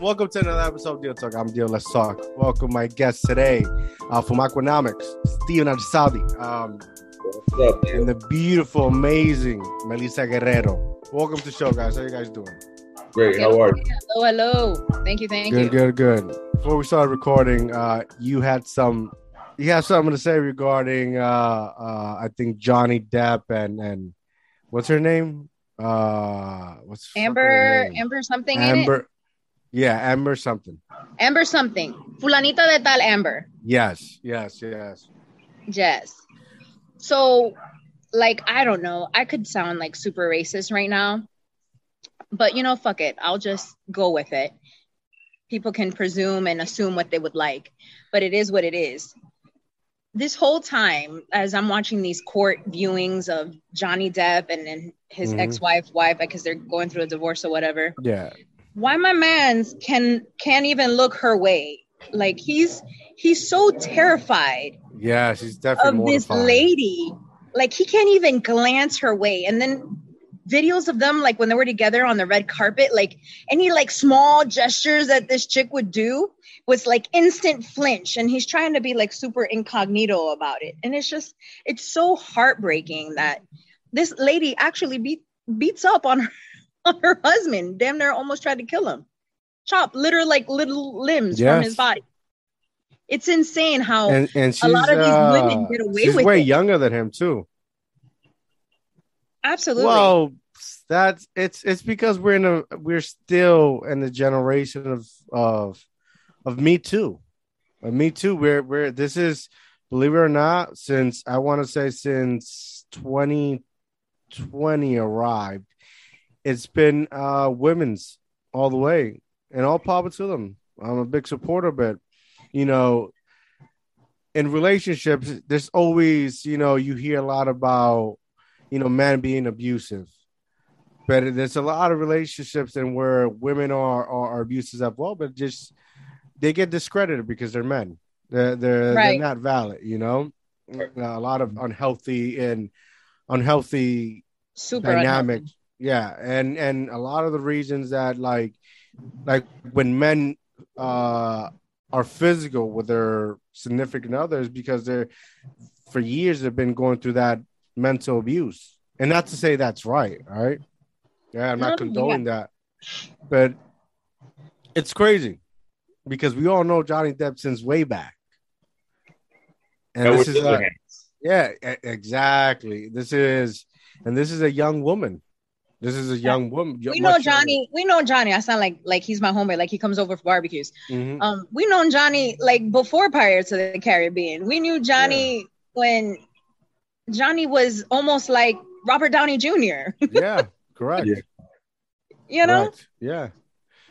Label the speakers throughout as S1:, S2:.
S1: Welcome to another episode of Deal Talk. I'm Deal Let's Talk. Welcome my guest today uh, from Aquanomics, Steven Arsaudi, um,
S2: What's up,
S1: and the beautiful, amazing Melissa Guerrero. Welcome to the show, guys. How you guys doing?
S2: Great. How are you?
S3: Hello, hello. Thank you, thank
S1: good,
S3: you.
S1: good, good. Good. Before we started recording, uh, you had some, you have something to say regarding, uh, uh, I think Johnny Depp and and what's her name? Uh, what's
S3: Amber,
S1: name?
S3: Amber something in it.
S1: Amber, yeah, Amber something.
S3: Amber something. Fulanita de tal Amber.
S1: Yes, yes, yes.
S3: Yes. So, like, I don't know. I could sound like super racist right now, but you know, fuck it. I'll just go with it. People can presume and assume what they would like, but it is what it is. This whole time, as I'm watching these court viewings of Johnny Depp and, and his
S1: Mhm.
S3: ex-wife, wife, because they're going through a divorce or whatever,
S1: Yeah,
S3: why my man's can can't even look her way? Like he's he's so terrified
S1: yeah, she's definitely
S3: of this lady. Like he can't even glance her way. And then videos of them like when they were together on the red carpet like any like small gestures that this chick would do was like instant flinch. And he's trying to be like super incognito about it. And it's just it's so heartbreaking that this lady actually beat beats up on her on her husband damn near almost tried to kill him chop literal like little limbs from his body it's insane how
S1: and and she's,
S3: lot of these
S1: uh,
S3: women get away
S1: she's
S3: with
S1: way
S3: it.
S1: younger than him too.
S3: absolutely
S1: Well, that's it's it's because we're in a we're still in the generation of of of Me Too, of Me Too. We're we're this is believe it or not, since I want to say since twenty twenty arrived, it's been uh women's all the way, and all power to them. I'm a big supporter, but you know, in relationships, there's always you know you hear a lot about you know men being abusive but there's a lot of relationships and where women are, are are abusive as well but just they get discredited because they're men they're they're,
S3: Right.
S1: they're not valid you know a lot of unhealthy and unhealthy
S3: super
S1: dynamic
S3: unhealthy.
S1: Yeah and and a lot of the reasons that like like when men uh are physical with their significant others because they're for years they've been going through that mental abuse. And not to say that's right all right? Yeah i'm not
S3: no,
S1: condoning that. But it's crazy because we all know johnny depp since way back. And
S2: Yeah,
S1: this is
S2: still
S1: a, yeah, exactly. This is, and this is a young woman. This is a young woman.
S3: we know johnny we know johnny i sound like like he's my homie like he comes over for barbecues
S1: Mhm.
S3: um we known johnny like before pirates of the caribbean we knew johnny when johnny was almost like robert downey jr
S1: Yeah, correct.
S2: Yeah.
S3: you know
S1: Correct. Yeah.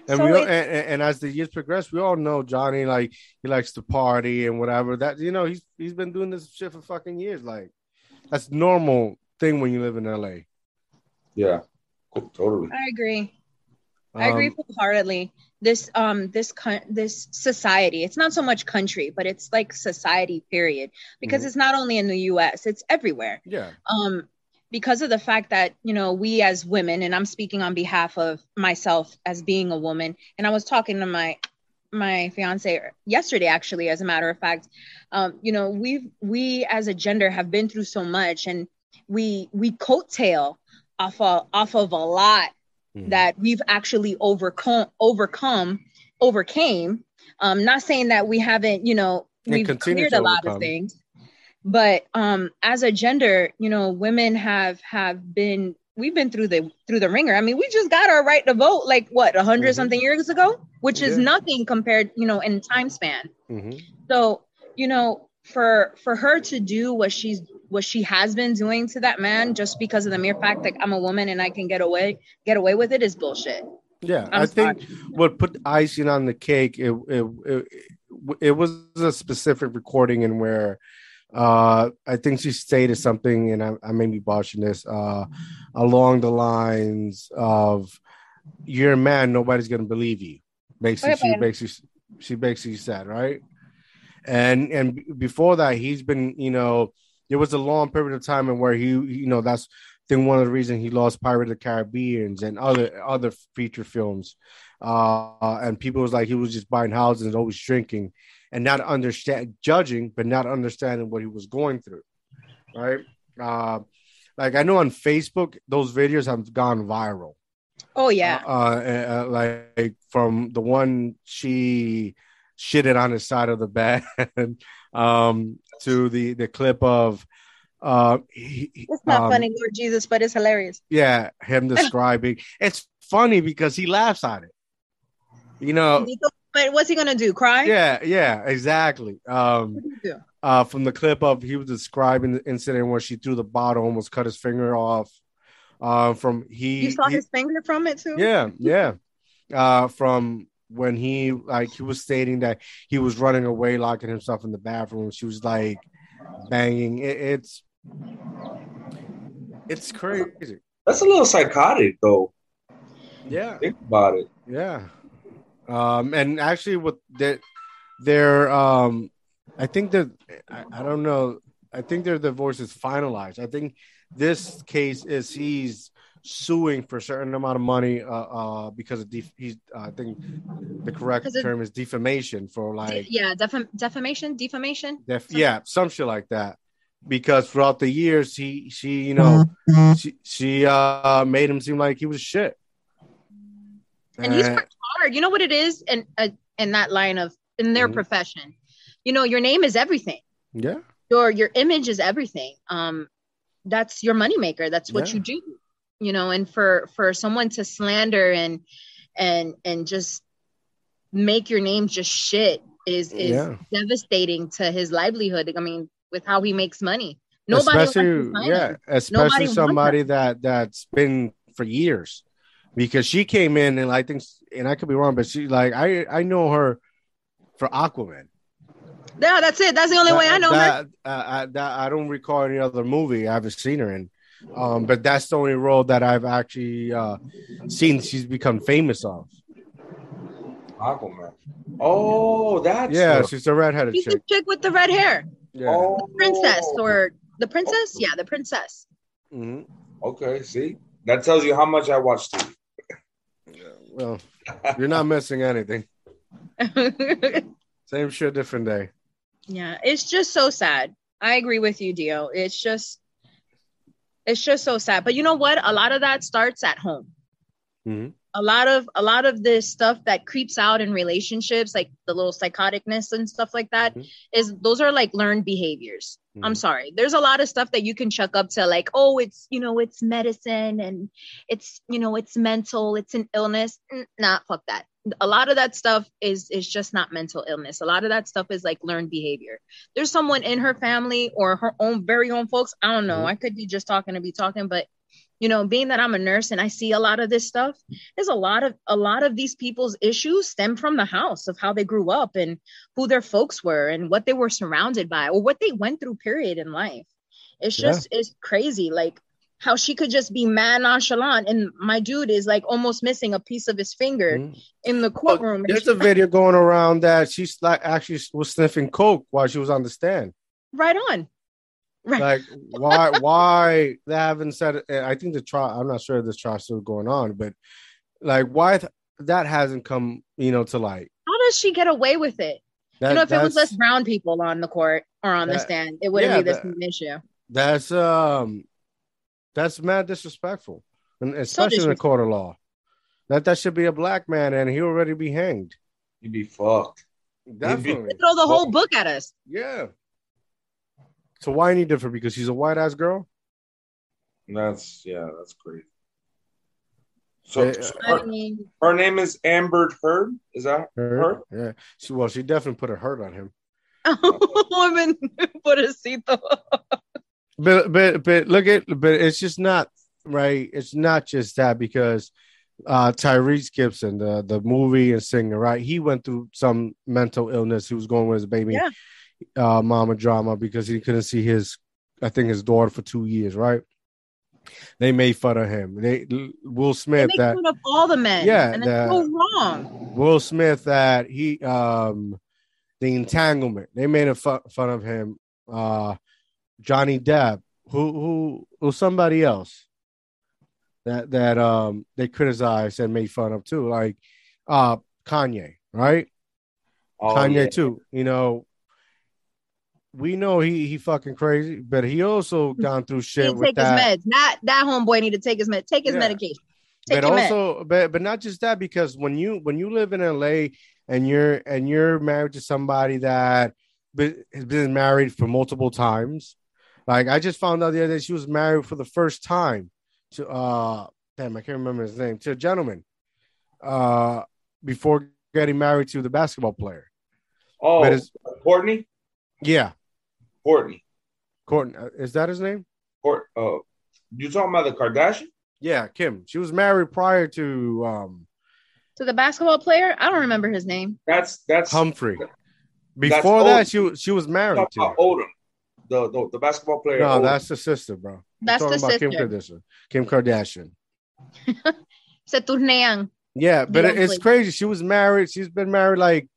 S1: And
S3: So
S1: we all, and, and and as the years progress, we all know Johnny like he likes to party and whatever. That you know he's he's been doing this shit for fucking years. Like that's normal thing when you live in LA.
S2: Yeah, cool, totally.
S3: i agree I agree
S1: Um,
S3: wholeheartedly. This um this coun- this society, it's not so much country, but it's like society period because
S1: Mhm.
S3: it's not only in the US, it's everywhere.
S1: Yeah.
S3: Um because of the fact that, you know, we as women and I'm speaking on behalf of myself as being a woman and I was talking to my my fiance yesterday actually as a matter of fact um you know we've we as a gender have been through so much and we we coattail off of, off of a lot
S1: Mhm.
S3: that we've actually overcome overcome overcame um not saying that we haven't you know we've cleared a lot of things but um as a gender you know women have have been we've been through the through the ringer i mean we just got our right to vote like what a 100
S1: Mhm.
S3: something years ago which is nothing compared you know in time span
S1: Mhm.
S3: so you know for for her to do what she's what she has been doing to that man just because of the mere fact that i'm a woman and i can get away get away with it is bullshit.
S1: Yeah,
S3: I'm
S1: I think what put icing on the cake it it, it it was a specific recording in where uh I think she stated something and I, I may be botching this uh along the lines of you're a man nobody's gonna believe you basically
S3: Okay,
S1: she basically she basically said right? And and before that he's been you know there was a long period of time in where he you know that's think one of the reasons he lost Pirate of the Caribbeans and other other feature films. Uh, and people was like he was just buying houses and always drinking and not understand judging, but not understanding what he was going through. Right. Uh, like I know on Facebook, those videos have gone viral.
S3: Oh yeah.
S1: Uh, uh, like from the one she shitted on his side of the bed, um, to the the clip of uh, he,
S3: it's not
S1: um,
S3: funny, Lord Jesus, but it's hilarious.
S1: Yeah, him describing it's funny because he laughs at it. You know,
S3: but what's he gonna do? Cry?
S1: Yeah, yeah, exactly. Um, uh, from the clip of he was describing the incident where she threw the bottle, almost cut his finger off. Uh, from he,
S3: you saw
S1: he,
S3: his finger from it too.
S1: Yeah, yeah. Uh, from when he like he was stating that he was running away, locking himself in the bathroom. She was like banging. It, it's it's crazy.
S2: That's a little psychotic, though.
S1: Yeah,
S2: think about it.
S1: Yeah, um, and actually, with that they're, um, I think that I, I don't know. I think their divorce is finalized. I think this case is he's suing for a certain amount of money uh, uh, because of def- he's uh, I think the correct term is defamation for like
S3: yeah defam- defamation defamation?
S1: Def- yeah some shit like that. Because throughout the years he she you know she she uh made him seem like he was shit.
S3: And he's worked hard. You know what it is? And uh, in that line of in their mm-hmm. profession. You know your name is everything.
S1: Yeah.
S3: Your your image is everything. Um that's your moneymaker. That's what yeah. you do you know and for for someone to slander and and and just make your name just shit is is yeah. devastating to his livelihood. I mean with how he makes money.
S1: Nobody especially yeah especially nobody somebody that that's been for years. Because she came in and i think and i could be wrong but she like i i know her for aquaman.
S3: Yeah that's it. That's the only
S1: that,
S3: way i know
S1: that,
S3: her
S1: uh, I, that, I don't recall any other movie. I haven't seen her in um, but that's the only role that I've actually uh, seen she's become famous of.
S2: Aquaman. Oh, that's
S1: yeah. Her. She's a redheaded
S3: she's
S1: chick.
S3: the chick with the red hair.
S1: Yeah. Oh.
S3: The princess or the princess? Yeah, the princess.
S1: Mm-hmm.
S2: Okay, see, that tells you how much I watched TV.
S1: Yeah, well, you're not missing anything. Same shit, different day.
S3: Yeah, it's just so sad. I agree with you, Dio. It's just it's just so sad. But you know what? A lot of that starts at home.
S1: Mm-hmm.
S3: A lot of a lot of this stuff that creeps out in relationships, like the little psychoticness and stuff like that, mm-hmm. is those are like learned behaviors. Mm-hmm. I'm sorry. There's a lot of stuff that you can chuck up to like, oh, it's you know, it's medicine and it's you know, it's mental, it's an illness. Nah, fuck that a lot of that stuff is is just not mental illness. A lot of that stuff is like learned behavior. There's someone in her family or her own very own folks. I don't know. Mm-hmm. I could be just talking to be talking, but you know, being that I'm a nurse and I see a lot of this stuff, there's a lot of a lot of these people's issues stem from the house of how they grew up and who their folks were and what they were surrounded by or what they went through period in life. It's just yeah. it's crazy. Like how she could just be mad nonchalant and my dude is like almost missing a piece of his finger mm-hmm. in the courtroom.
S1: Well, there's a video going around that she's like actually was sniffing coke while she was on the stand.
S3: Right on.
S1: Right. Like why why they haven't said it? I think the trial. I'm not sure if this trial still going on, but like why th- that hasn't come you know to light.
S3: How does she get away with it? That, you know, if it was less brown people on the court or on that, the stand, it wouldn't yeah, be this that, issue.
S1: That's um that's mad disrespectful, and especially so in a court of law. That that should be a black man, and he already be hanged.
S2: He'd be fucked.
S1: Definitely.
S3: throw the whole book at us.
S1: Yeah. So why any different? Because she's a white ass girl.
S2: That's yeah, that's great. So, so her, her, name is Amber Heard. Is that her?
S1: Yeah. She, well, she definitely put a hurt on him.
S3: Woman, put a seat
S1: but but but look at but it's just not right. It's not just that because uh Tyrese Gibson, the the movie and singer, right? He went through some mental illness. He was going with his baby
S3: yeah.
S1: uh mama drama because he couldn't see his I think his daughter for two years, right? They made fun of him. They Will Smith
S3: they
S1: that
S3: fun of all the men.
S1: Yeah,
S3: and that's so wrong.
S1: Will Smith that he um the entanglement. They made a fu- fun of him. Uh Johnny Depp, who who who somebody else. that that um they criticized and made fun of too, like uh Kanye, right? Oh, Kanye yeah. too. You know, we know he he fucking crazy, but he also gone through shit with
S3: take
S1: that.
S3: his meds. Not that homeboy need to take his med. Take his yeah. medication. Take
S1: but also, med. but but not just that, because when you when you live in LA and you're and you're married to somebody that has been married for multiple times, like I just found out the other day she was married for the first time to uh damn I can't remember his name to a gentleman, uh before getting married to the basketball player.
S2: Oh, Courtney.
S1: Yeah,
S2: Courtney.
S1: Courtney uh, is that his name?
S2: Court. Uh, you talking about the Kardashian?
S1: Yeah, Kim. She was married prior to um
S3: to the basketball player. I don't remember his name.
S2: That's that's
S1: Humphrey. Before that, she she was married to
S2: Odom, the, the the basketball player.
S1: No, Odom. that's the sister, bro.
S3: That's the sister.
S1: Kim Kardashian. Kim Kardashian.
S3: Se turnean.
S1: Yeah, but it's crazy. She was married. She's been married like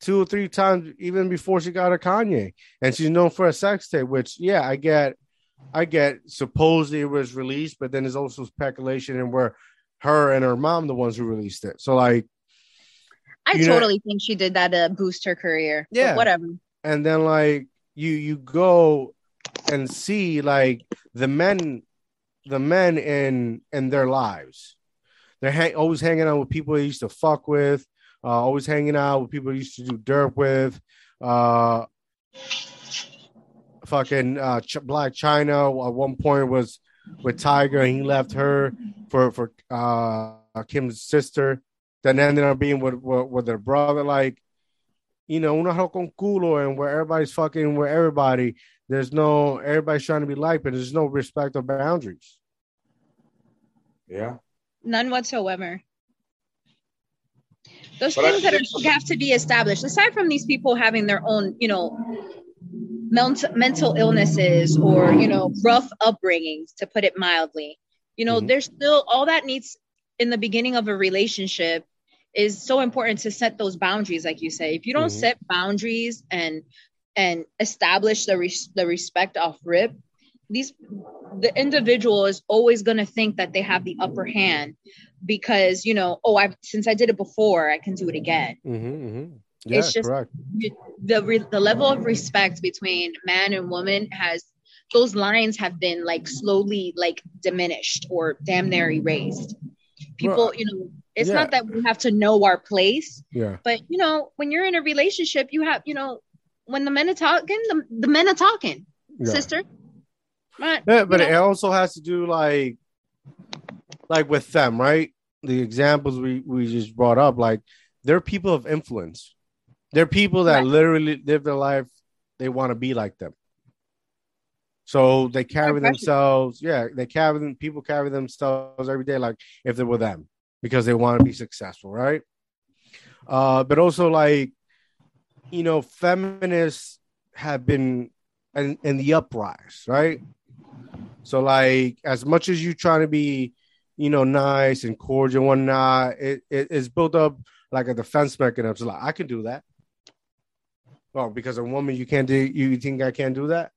S1: two or three times even before she got a Kanye, and she's known for a sex tape. Which, yeah, I get, I get. Supposedly it was released, but then there's also speculation and where her and her mom the ones who released it. So like,
S3: I totally know, think she did that to boost her career. Yeah, whatever.
S1: And then like you you go and see like the men, the men in in their lives. They're always hanging out with people they used to fuck with uh, always hanging out with people they used to do dirt with. Uh, fucking uh, Ch- Blac Chyna at one point was with Tyga, and he left her for for uh, Kim's sister. Then ended up being with, with, with their brother. Like, you know, uno con culo, and where everybody's fucking with everybody. There's no everybody's trying to be like, but there's no respect or boundaries.
S2: Yeah,
S3: none whatsoever. Those but things I, that are, have to be established. Aside from these people having their own, you know, mental mental illnesses or you know rough upbringings, to put it mildly, you know, mm-hmm. there's still all that needs in the beginning of a relationship is so important to set those boundaries like you say if you don't mm-hmm. set boundaries and and establish the res- the respect off rip these the individual is always going to think that they have the upper hand because you know oh i've since i did it before i can do it again
S1: mm-hmm, mm-hmm. Yeah,
S3: it's just correct. the the level of respect between man and woman has those lines have been like slowly like diminished or damn near erased people well, you know it's yeah. not that we have to know our place
S1: yeah
S3: but you know when you're in a relationship you have you know when the men are talking the, the men are talking yeah. sister
S1: but, yeah, but it also has to do like like with them, right? The examples we we just brought up, like they're people of influence. They're people that right. literally live their life. They want to be like them. So they carry themselves. Yeah, they carry them. People carry themselves every day, like if they were them, because they want to be successful, right? Uh, but also like, you know, feminists have been in, in the uprise, right? So like as much as you trying to be, you know, nice and cordial and whatnot, it, it it's built up like a defense mechanism. So like I can do that. Well, because a woman you can't do you think I can't do that?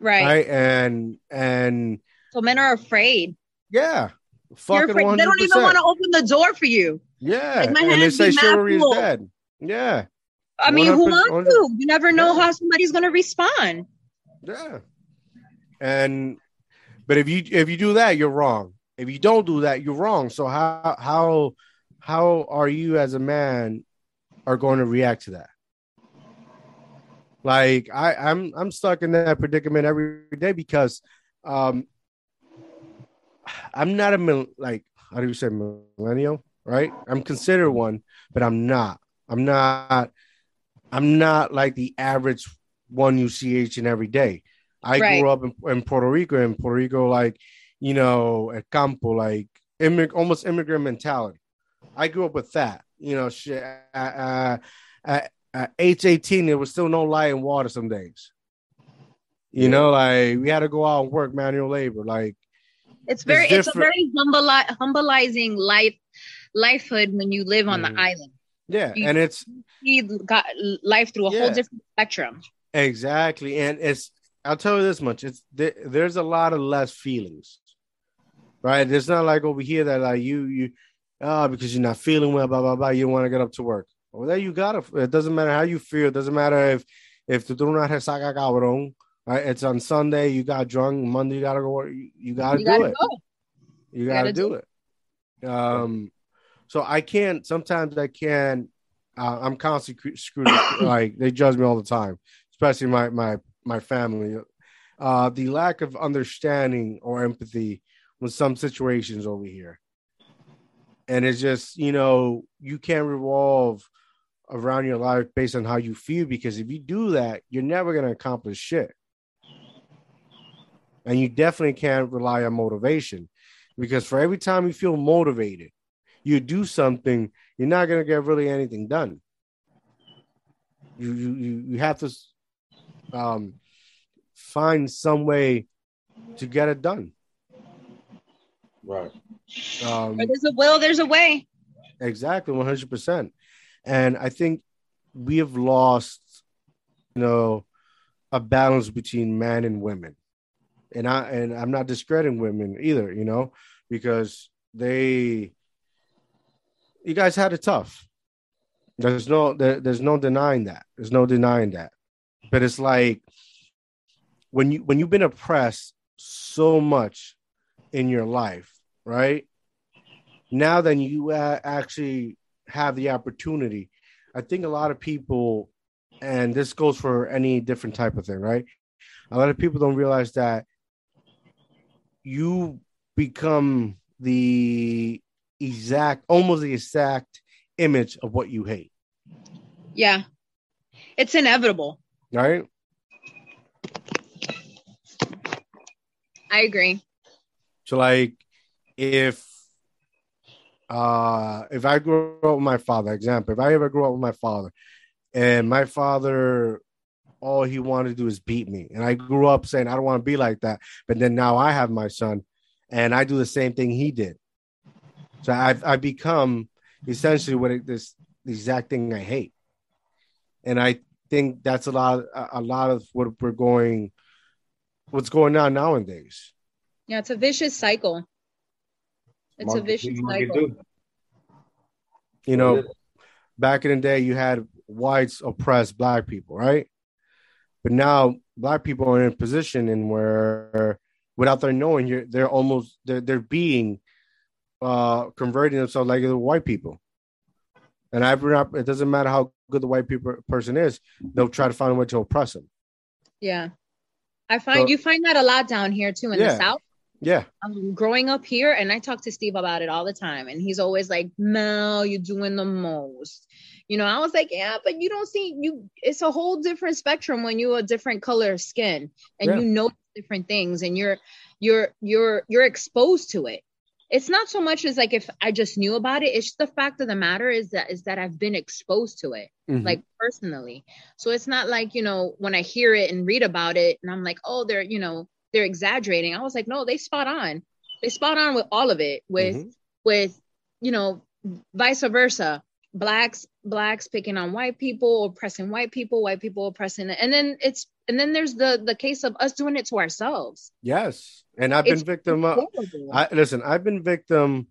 S3: Right.
S1: Right. And and
S3: so men are afraid.
S1: Yeah.
S3: Fucking They don't even want to open the door for you.
S1: Yeah. Like and they say chivalry is dead. Yeah.
S3: I mean, who wants to? You never know yeah. how somebody's gonna respond.
S1: Yeah. And but if you if you do that, you're wrong. If you don't do that, you're wrong. So how how how are you as a man are going to react to that? Like I, I'm I'm stuck in that predicament every day because um I'm not a like how do you say millennial, right? I'm considered one, but I'm not. I'm not I'm not like the average one you see each and every day. I right. grew up in, in, Puerto Rico, and Puerto Rico, like you know, at campo, like immig- almost immigrant mentality. I grew up with that. You know, shit. Uh, at, at age eighteen, there was still no light and water some days. You know, like we had to go out and work manual labor. Like
S3: it's very, it's, it's a very humble, humbleizing life, lifehood when you live on mm. the island.
S1: Yeah, you, and it's
S3: you got life through a yeah. whole different spectrum.
S1: Exactly, and it's I'll tell you this much: it's there, there's a lot of less feelings. right? It's not like over here that like you you ah uh, because you're not feeling well, blah blah blah. You want to get up to work. Well, there you got it. It doesn't matter how you feel. It doesn't matter if if the tú no resaca cabrón. Right? It's on Sunday. You got drunk. Monday you gotta go. You, you gotta you do gotta it. Go. You gotta, gotta do, do it. it. Um, so I can't. Sometimes I can. Uh, I'm constantly screwed. like they judge me all the time, especially my my my family. Uh, the lack of understanding or empathy with some situations over here, and it's just you know you can't revolve around your life based on how you feel because if you do that, you're never going to accomplish shit. And you definitely can't rely on motivation because for every time you feel motivated, you do something, you're not going to get really anything done. You, you, you have to um, find some way to get it done.
S2: Right.
S3: Um, Where there's a will, there's a way.
S1: Exactly, 100%. And I think we have lost, you know, a balance between men and women. And I and I'm not discrediting women either, you know, because they you guys had it tough. There's no there, there's no denying that. There's no denying that. But it's like when you when you've been oppressed so much in your life, right? Now then you actually have the opportunity. I think a lot of people, and this goes for any different type of thing, right? A lot of people don't realize that you become the exact, almost the exact image of what you hate.
S3: Yeah. It's inevitable.
S1: Right?
S3: I agree.
S1: So, like, if uh if I grew up with my father, example, if I ever grew up with my father and my father all he wanted to do is beat me. And I grew up saying I don't want to be like that. But then now I have my son and I do the same thing he did. So I've I've become essentially what it, this the exact thing I hate. And I think that's a lot a lot of what we're going what's going on nowadays.
S3: Yeah, it's a vicious cycle. It's a vicious cycle.
S1: You know, back in the day, you had whites oppress black people, right? But now black people are in a position in where, without their knowing, you're, they're almost they're, they're being uh, converting themselves like the white people. And I've not, it doesn't matter how good the white people person is, they'll try to find a way to oppress them.
S3: Yeah, I find so, you find that a lot down here too in yeah. the South.
S1: Yeah.
S3: Um, growing up here, and I talk to Steve about it all the time, and he's always like, Mel, you're doing the most. You know, I was like, yeah, but you don't see you. It's a whole different spectrum when you're a different color of skin, and yeah. you know different things, and you're you're you're you're exposed to it. It's not so much as like if I just knew about it. It's the fact of the matter is that is that I've been exposed to it, mm-hmm. like personally. So it's not like you know when I hear it and read about it, and I'm like, oh, they're you know they're exaggerating. I was like, no, they spot on. They spot on with all of it. With mm-hmm. with you know, vice versa. Blacks blacks picking on white people, oppressing white people, white people oppressing, and then it's and then there's the the case of us doing it to ourselves.
S1: Yes, and I've been victim of. I, listen, I've been victim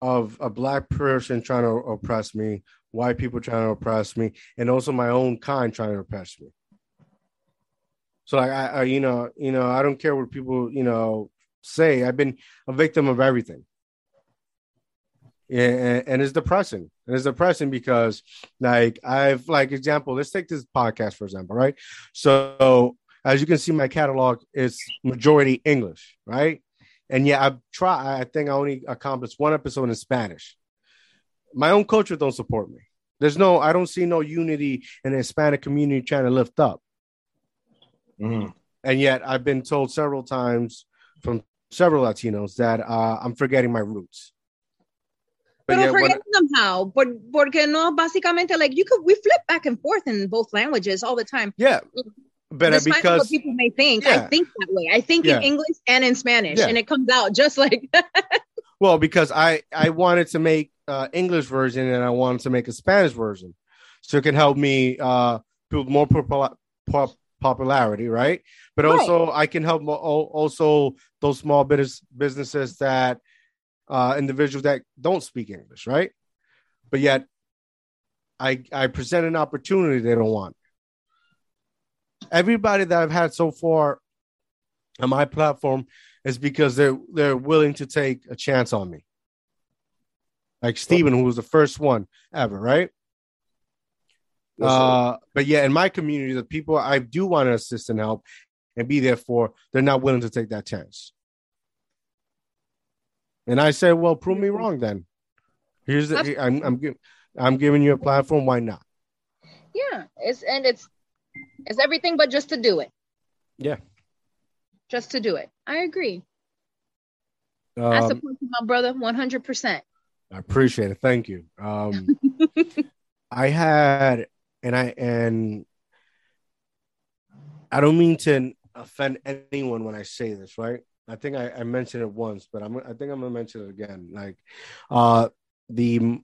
S1: of a black person trying to oppress me, white people trying to oppress me, and also my own kind trying to oppress me. So like I, I, you know, you know, I don't care what people, you know, say. I've been a victim of everything. And, and it's depressing. And it's depressing because like I've like example, let's take this podcast for example, right? So as you can see, my catalog is majority English, right? And yeah, I try. I think I only accomplished one episode in Spanish. My own culture don't support me. There's no, I don't see no unity in the Hispanic community trying to lift up. Mm-hmm. And yet, I've been told several times from several Latinos that uh, I'm forgetting my roots.
S3: But Pero forgetting them how? But porque no, básicamente, like you could, we flip back and forth in both languages all the time.
S1: Yeah.
S3: But uh, because what people may think, yeah. I think that way. I think yeah. in English and in Spanish, yeah. and it comes out just like.
S1: well, because I I wanted to make uh, English version and I wanted to make a Spanish version, so it can help me uh build more pop, pop, popularity, right? But right. also I can help also those small business businesses that uh, individuals that don't speak English, right? But yet, I I present an opportunity they don't want. Everybody that I've had so far on my platform is because they're they're willing to take a chance on me. Like Steven, who was the first one ever, right? Yes, uh, but yeah, in my community, the people I do want to assist and help and be there for, they're not willing to take that chance. And I said, well, prove me wrong then. Here's the, I'm, I'm, I'm giving you a platform. Why not?
S3: Yeah. It's, and it's, it's everything but just to do it.
S1: Yeah.
S3: Just to do it. I agree. Um, I support you, my brother, 100%.
S1: I appreciate it. Thank you. Um, I had, and I, and I don't mean to offend anyone when I say this, right? I think I, I mentioned it once, but I'm I think I'm gonna mention it again. Like uh the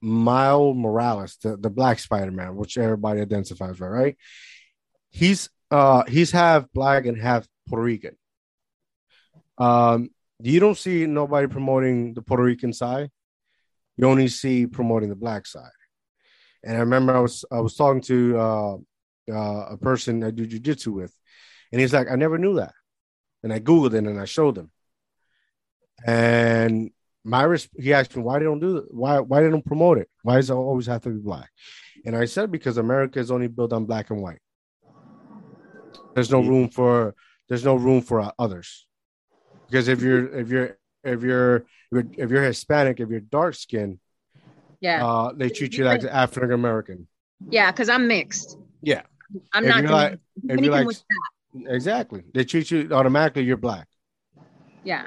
S1: Miles Morales, the, the black Spider-Man, which everybody identifies with, right? He's uh he's half black and half Puerto Rican. Um you don't see nobody promoting the Puerto Rican side. You only see promoting the black side. And I remember I was I was talking to uh, uh, a person I do jujitsu with, and he's like, I never knew that. And I Googled it and I showed him. And my resp- he asked me why they don't do it, why why they don't promote it? Why does it always have to be black? And I said because America is only built on black and white. There's no room for there's no room for others. Because if you're if you're if you're if you're Hispanic, if you're dark skinned,
S3: yeah,
S1: uh, they treat you like African American.
S3: Yeah, because I'm mixed.
S1: Yeah,
S3: I'm if not doing
S1: like, anything like, with that. Exactly. They treat you automatically, you're black.
S3: Yeah.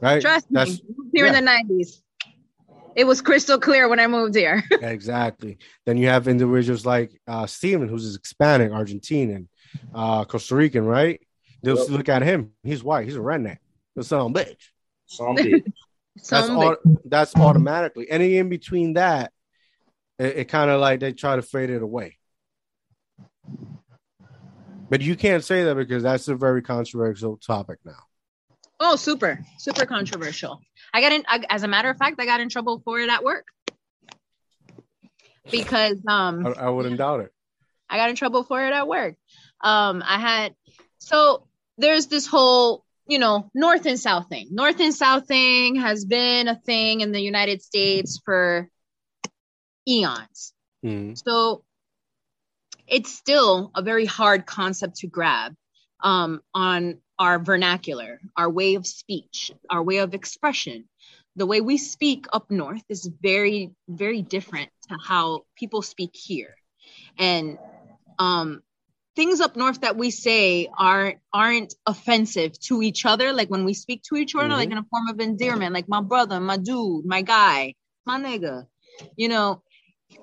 S1: Right?
S3: Trust That's, me. Here yeah. in the 90s. It was crystal clear when I moved here.
S1: exactly. Then you have individuals like uh, Steven, who's Hispanic, Argentinian, uh, Costa Rican, right? They'll yep. look at him. He's white. He's a redneck. The son bitch.
S2: Some bitch.
S1: that's, all, that's automatically. Any in between that, it, it kind of like they try to fade it away. But you can't say that because that's a very controversial topic now.
S3: Oh, super, super controversial. I got in, I, as a matter of fact, I got in trouble for it at work because um,
S1: I, I wouldn't doubt it.
S3: I got in trouble for it at work. Um, I had so there's this whole you know north and south thing. North and south thing has been a thing in the United States for eons. Mm. So it's still a very hard concept to grab um, on our vernacular, our way of speech, our way of expression. The way we speak up north is very, very different to how people speak here. And um, things up north that we say aren't aren't offensive to each other. Like when we speak to each other, mm-hmm. like in a form of endearment, like my brother, my dude, my guy, my nigga. You know,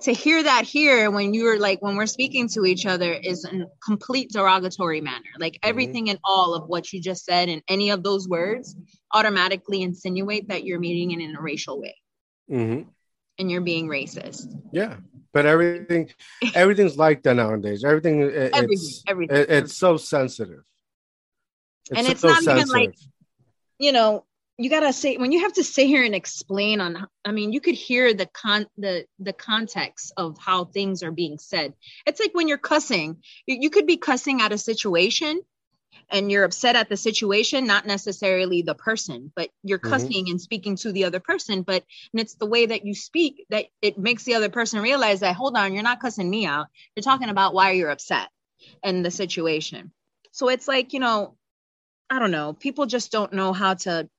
S3: to hear that here when you're like when we're speaking to each other is a complete derogatory manner like mm-hmm. everything and all of what you just said and any of those words automatically insinuate that you're meeting it in a racial way
S1: mm-hmm.
S3: and you're being racist
S1: yeah but everything everything's like that nowadays everything it, everything, it's everything. It, it's so sensitive
S3: it's and it's so not sensitive. even like you know you gotta say when you have to sit here and explain on i mean you could hear the con the the context of how things are being said it's like when you're cussing you, you could be cussing at a situation and you're upset at the situation not necessarily the person but you're mm-hmm. cussing mm-hmm. and speaking to the other person but and it's the way that you speak that it makes the other person realize that hold on you're not cussing me out you're talking about why you're upset and the situation so it's like you know i don't know people just don't know how to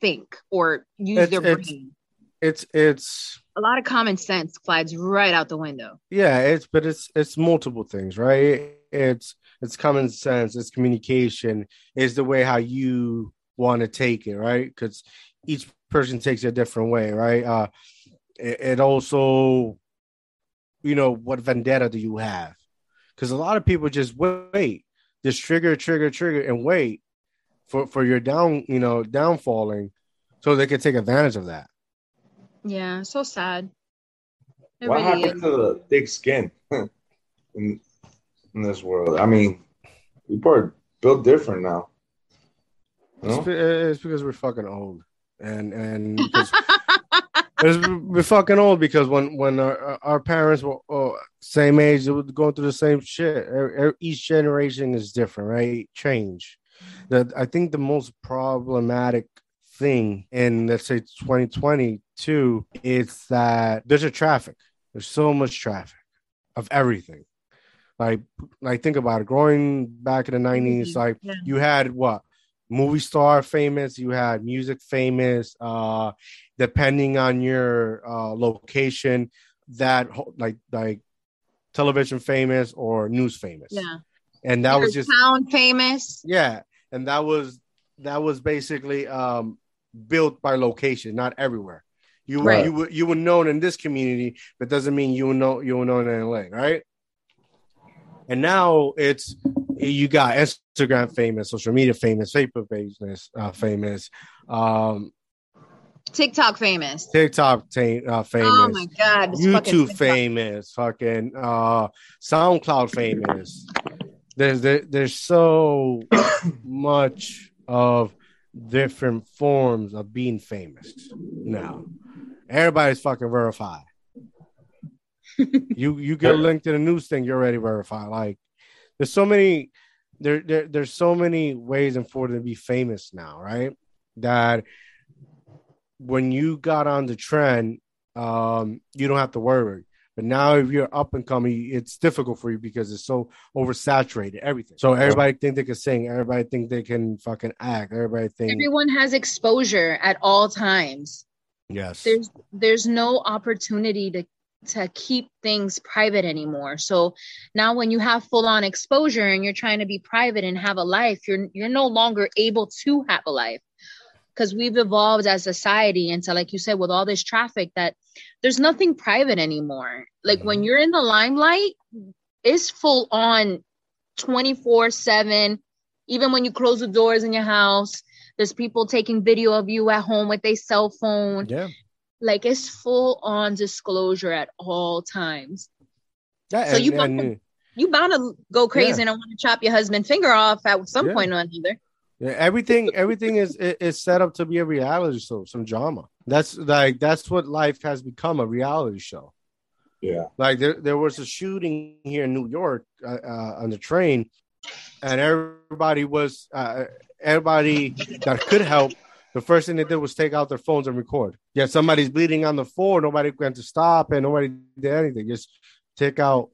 S3: think or use it's, their brain.
S1: It's it's
S3: a lot of common sense flies right out the window.
S1: Yeah, it's but it's it's multiple things, right? It's it's common sense, it's communication, it's the way how you want to take it, right? Because each person takes it a different way, right? Uh it, it also you know what vendetta do you have? Because a lot of people just wait, just trigger, trigger, trigger, and wait for for your down, you know, downfalling, so they can take advantage of that.
S3: Yeah, so sad.
S2: It what really happened is. to the thick skin in in this world? I mean, people are built different now.
S1: No? It's, it's because we're fucking old. and and we're fucking old because when when our, our parents were oh, same age, they were going through the same shit. Each generation is different, right? Change. I think the most problematic thing in let's say 2022 is that there's a traffic. There's so much traffic of everything. Like, like think about it. Growing back in the 90s, like yeah. you had what movie star famous, you had music famous, uh, depending on your uh, location, that like like television famous or news famous.
S3: Yeah.
S1: And that your was just
S3: town famous.
S1: Yeah. And that was that was basically um built by location, not everywhere. You right. you were you were known in this community, but doesn't mean you were know you were known in LA, right? And now it's you got Instagram famous, social media famous, Facebook famous, uh, famous, um,
S3: TikTok famous,
S1: TikTok ta- uh, famous.
S3: Oh my god,
S1: YouTube fucking famous, fucking uh, SoundCloud famous. There's there, there's so much of different forms of being famous now. Everybody's fucking verified. you you get linked to the news thing, you're already verified. Like there's so many there, there there's so many ways and for to be famous now, right? That when you got on the trend, um, you don't have to worry. But now, if you're up and coming, it's difficult for you because it's so oversaturated. Everything. So everybody think they can sing. Everybody think they can fucking act. Everybody think
S3: everyone has exposure at all times.
S1: Yes.
S3: There's there's no opportunity to to keep things private anymore. So now when you have full on exposure and you're trying to be private and have a life, you're you're no longer able to have a life. Because we've evolved as society into like you said with all this traffic that there's nothing private anymore. Like when mm-hmm. you're in the limelight, it's full on 24/7 even when you close the doors in your house there's people taking video of you at home with their cell phone.
S1: Yeah.
S3: Like it's full on disclosure at all times.
S1: Yeah,
S3: so
S1: and,
S3: you bound to, you bound to go crazy yeah. and want to chop your husband finger off at some yeah. point or another.
S1: Yeah, everything everything is is set up to be a reality show, some drama. That's like that's what life has become a reality show.
S2: Yeah,
S1: like there there was a shooting here in New York uh, uh, on the train, and everybody was uh, everybody that could help. The first thing they did was take out their phones and record. Yeah, somebody's bleeding on the floor. Nobody went to stop and nobody did anything. Just take out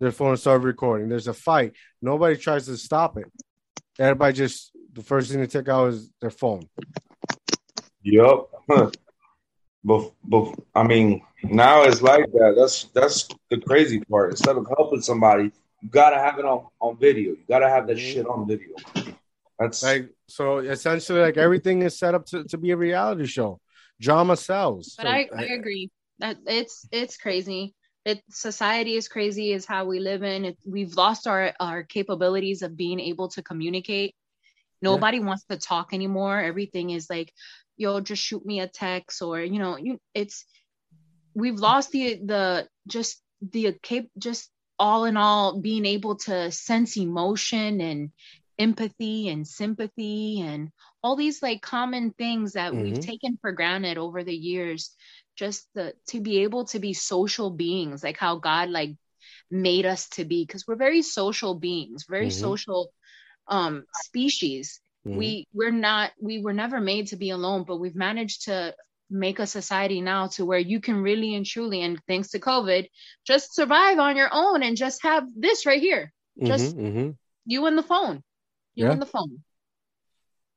S1: their phone and start recording. There's a fight. Nobody tries to stop it. Everybody just the first thing to take out is their phone.
S2: Yep. but, but I mean, now it's like that. That's that's the crazy part. Instead of helping somebody, you gotta have it on, on video. You gotta have that mm-hmm. shit on video. That's
S1: like so essentially like everything is set up to, to be a reality show. Drama sells.
S3: But so, I, I agree that it's it's crazy. It society is crazy is how we live in. It, we've lost our our capabilities of being able to communicate. Nobody yeah. wants to talk anymore. Everything is like, yo, just shoot me a text or you know, you it's we've lost the the just the just all in all being able to sense emotion and empathy and sympathy and all these like common things that mm-hmm. we've taken for granted over the years just the, to be able to be social beings like how god like made us to be because we're very social beings very mm-hmm. social um species mm-hmm. we we're not we were never made to be alone but we've managed to make a society now to where you can really and truly and thanks to covid just survive on your own and just have this right here just
S1: mm-hmm, mm-hmm.
S3: you and the phone you're yeah. on the phone.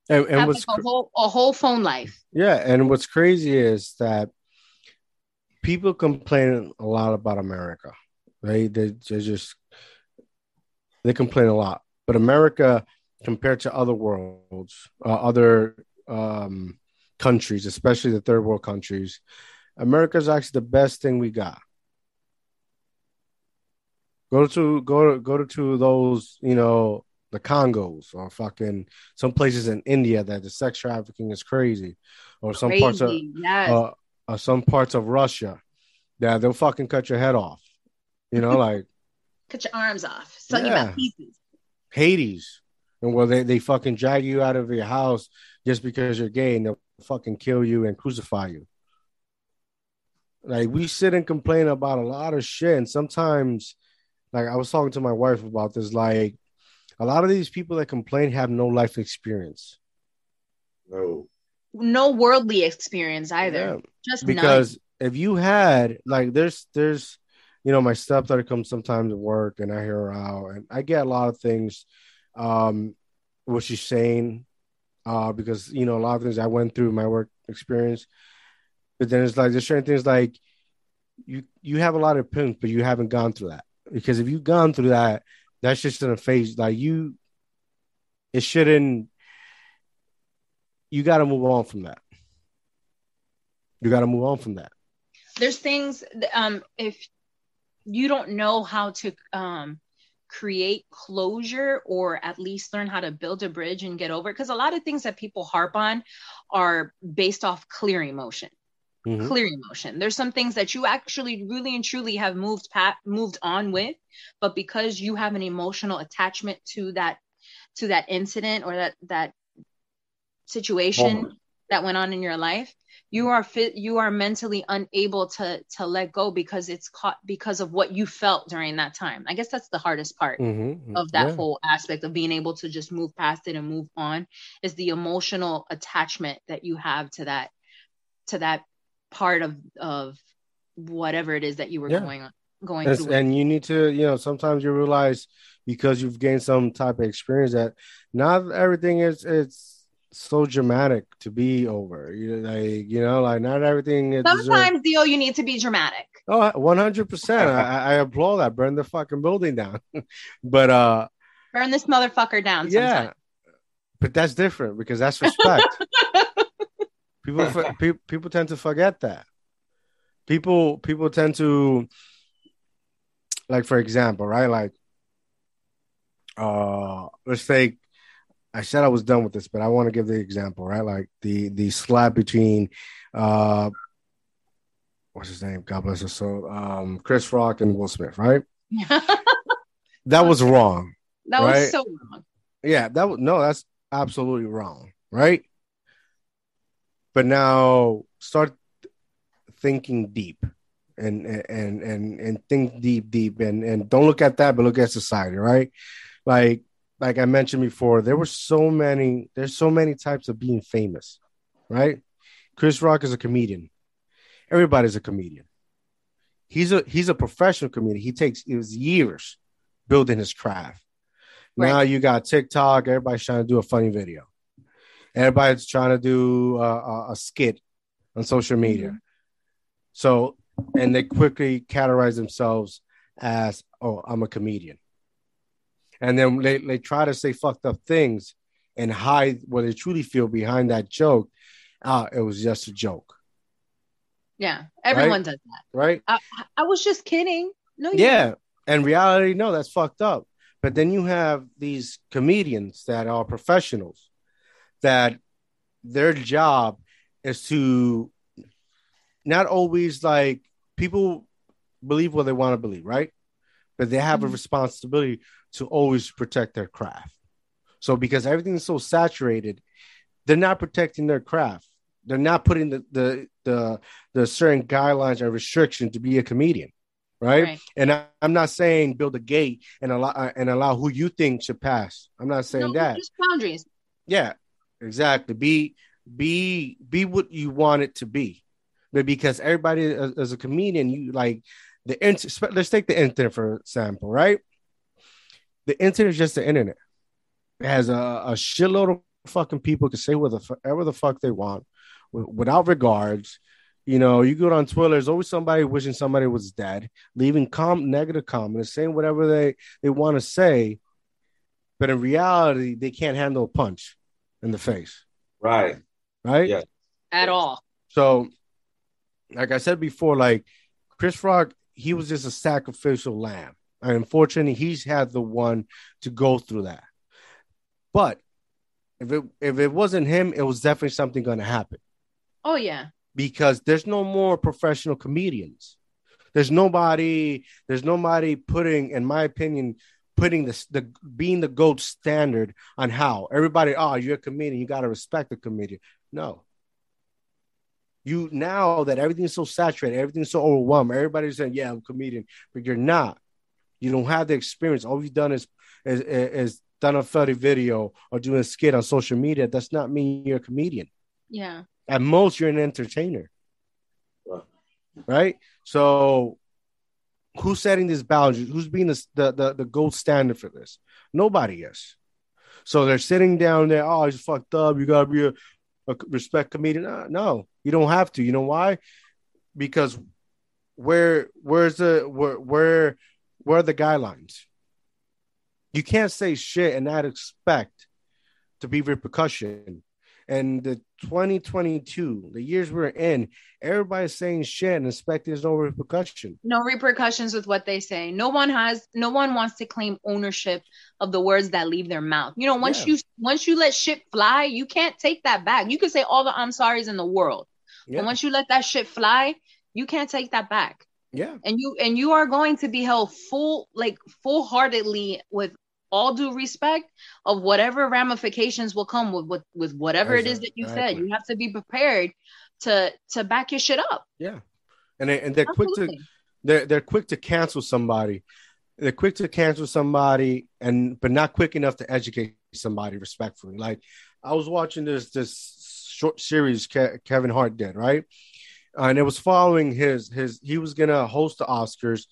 S1: And, and what's
S3: a, whole, a whole phone life.
S1: Yeah, and what's crazy is that people complain a lot about America, right? They, they just they complain a lot, but America, compared to other worlds, uh, other um, countries, especially the third world countries, America is actually the best thing we got. Go to go to go to those you know the Congos or fucking some places in India that the sex trafficking is crazy, or some crazy, parts of yes. uh, uh, some parts of Russia that they'll fucking cut your head off. You know, like
S3: cut your arms off, suck yeah. you pieces.
S1: Hades, and well, they they fucking drag you out of your house just because you're gay, and they'll fucking kill you and crucify you. Like we sit and complain about a lot of shit, and sometimes, like I was talking to my wife about this, like a lot of these people that complain have no life experience.
S2: No.
S3: No worldly experience either.
S1: Yeah.
S3: Just
S1: because if you had like there's there's you know my stepdaughter comes sometimes to work and I hear her out and I get a lot of things um what she's saying uh because you know a lot of things I went through my work experience but then it's like there's certain things like you you have a lot of opinions but you haven't gone through that because if you've gone through that that's just in a phase like you it shouldn't you got to move on from that. You got to move on from that.
S3: There's things um if you don't know how to um create closure or at least learn how to build a bridge and get over it. because a lot of things that people harp on are based off clear emotion mm-hmm. clear emotion there's some things that you actually really and truly have moved pat moved on with but because you have an emotional attachment to that to that incident or that that situation that went on in your life you are fit you are mentally unable to to let go because it's caught because of what you felt during that time i guess that's the hardest part mm-hmm. of that yeah. whole aspect of being able to just move past it and move on is the emotional attachment that you have to that to that part of of whatever it is that you were yeah. going on going
S1: and, through and you need to you know sometimes you realize because you've gained some type of experience that not everything is it's so dramatic to be over. You like, you know, like not everything.
S3: Sometimes, Dio, you need to be dramatic.
S1: Oh, 100 percent. I, I applaud that. Burn the fucking building down. but uh,
S3: burn this motherfucker down.
S1: Yeah, sometime. but that's different because that's respect. people, people, people tend to forget that. People, people tend to, like, for example, right? Like, uh, let's take I said I was done with this, but I want to give the example, right? Like the the slap between uh what's his name? God bless his soul. Um Chris Rock and Will Smith, right? that was wrong.
S3: That right? was so wrong.
S1: Yeah, that was no, that's absolutely wrong, right? But now start thinking deep and and and and think deep deep and and don't look at that but look at society right like like I mentioned before, there were so many, there's so many types of being famous, right? Chris Rock is a comedian. Everybody's a comedian. He's a he's a professional comedian. He takes it was years building his craft. Right. Now you got TikTok, everybody's trying to do a funny video. Everybody's trying to do a, a, a skit on social media. Mm-hmm. So, and they quickly categorize themselves as, oh, I'm a comedian and then they, they try to say fucked up things and hide what they truly feel behind that joke. Ah, it was just a joke.
S3: Yeah, everyone right? does that.
S1: Right?
S3: I, I was just kidding. No,
S1: yeah, and reality, no, that's fucked up. But then you have these comedians that are professionals that their job is to not always like people believe what they want to believe, right? But they have mm-hmm. a responsibility to always protect their craft. So because everything is so saturated, they're not protecting their craft. They're not putting the the the, the certain guidelines and restriction to be a comedian, right? right. And I, am not saying build a gate and allow and allow who you think should pass. I'm not saying no, that.
S3: Just boundaries.
S1: Yeah, exactly. Be be be what you want it to be, but because everybody as, as a comedian, you like the. Let's take the internet for example, right? The internet is just the internet. It has a, a shitload of fucking people can say whatever the fuck they want without regards. You know, you go on Twitter, there's always somebody wishing somebody was dead, leaving com negative comments, saying whatever they, they want to say. But in reality, they can't handle a punch in the face.
S2: Right.
S1: Right?
S2: Yeah.
S3: At all.
S1: So, like I said before, like Chris Rock, he was just a sacrificial lamb. And unfortunately, he's had the one to go through that. But if it if it wasn't him, it was definitely something going to happen.
S3: Oh yeah.
S1: Because there's no more professional comedians. There's nobody. There's nobody putting, in my opinion, putting the the being the gold standard on how everybody. Oh, you're a comedian. You got to respect the comedian. No, You now that everything's so saturated, everything's so overwhelmed, everybody's saying, "Yeah, I'm a comedian," but you're not. You don't have the experience. All you've done is is, is done a funny video or doing a skit on social media. That's not mean you're a comedian.
S3: Yeah.
S1: At most, you're an entertainer.
S2: Right.
S1: Right. So, who's setting these boundaries? Who's being the, the, the, the gold standard for this? Nobody is. So they're sitting down there. Oh, he's fucked up. You gotta be a, a respect comedian. Uh, no, you don't have to. You know why? Because where where's the where where where are the guidelines? You can't say shit and not expect to be repercussion. And the 2022, the years we're in, everybody's saying shit and expecting there's no repercussion.
S3: No repercussions with what they say. No one has no one wants to claim ownership of the words that leave their mouth. You know, once
S1: Yeah.
S3: you once you let shit fly, you can't take that back. You can say all the I'm sorry's in the world.
S1: Yeah.
S3: But once you let that shit fly, you can't take that back.
S1: Yeah.
S3: and you and you are going to be held full like full heartedly with all due respect of whatever ramifications will come with with, with whatever it is that you said you have to be prepared to to back your shit up
S1: Yeah. And they, and they're quick to they're they're quick to cancel somebody. They're quick to cancel somebody and but not quick enough to educate somebody respectfully. Like I was watching this this short series Ke- Kevin Hart did, right? And it was following his his he was gonna host the Oscars,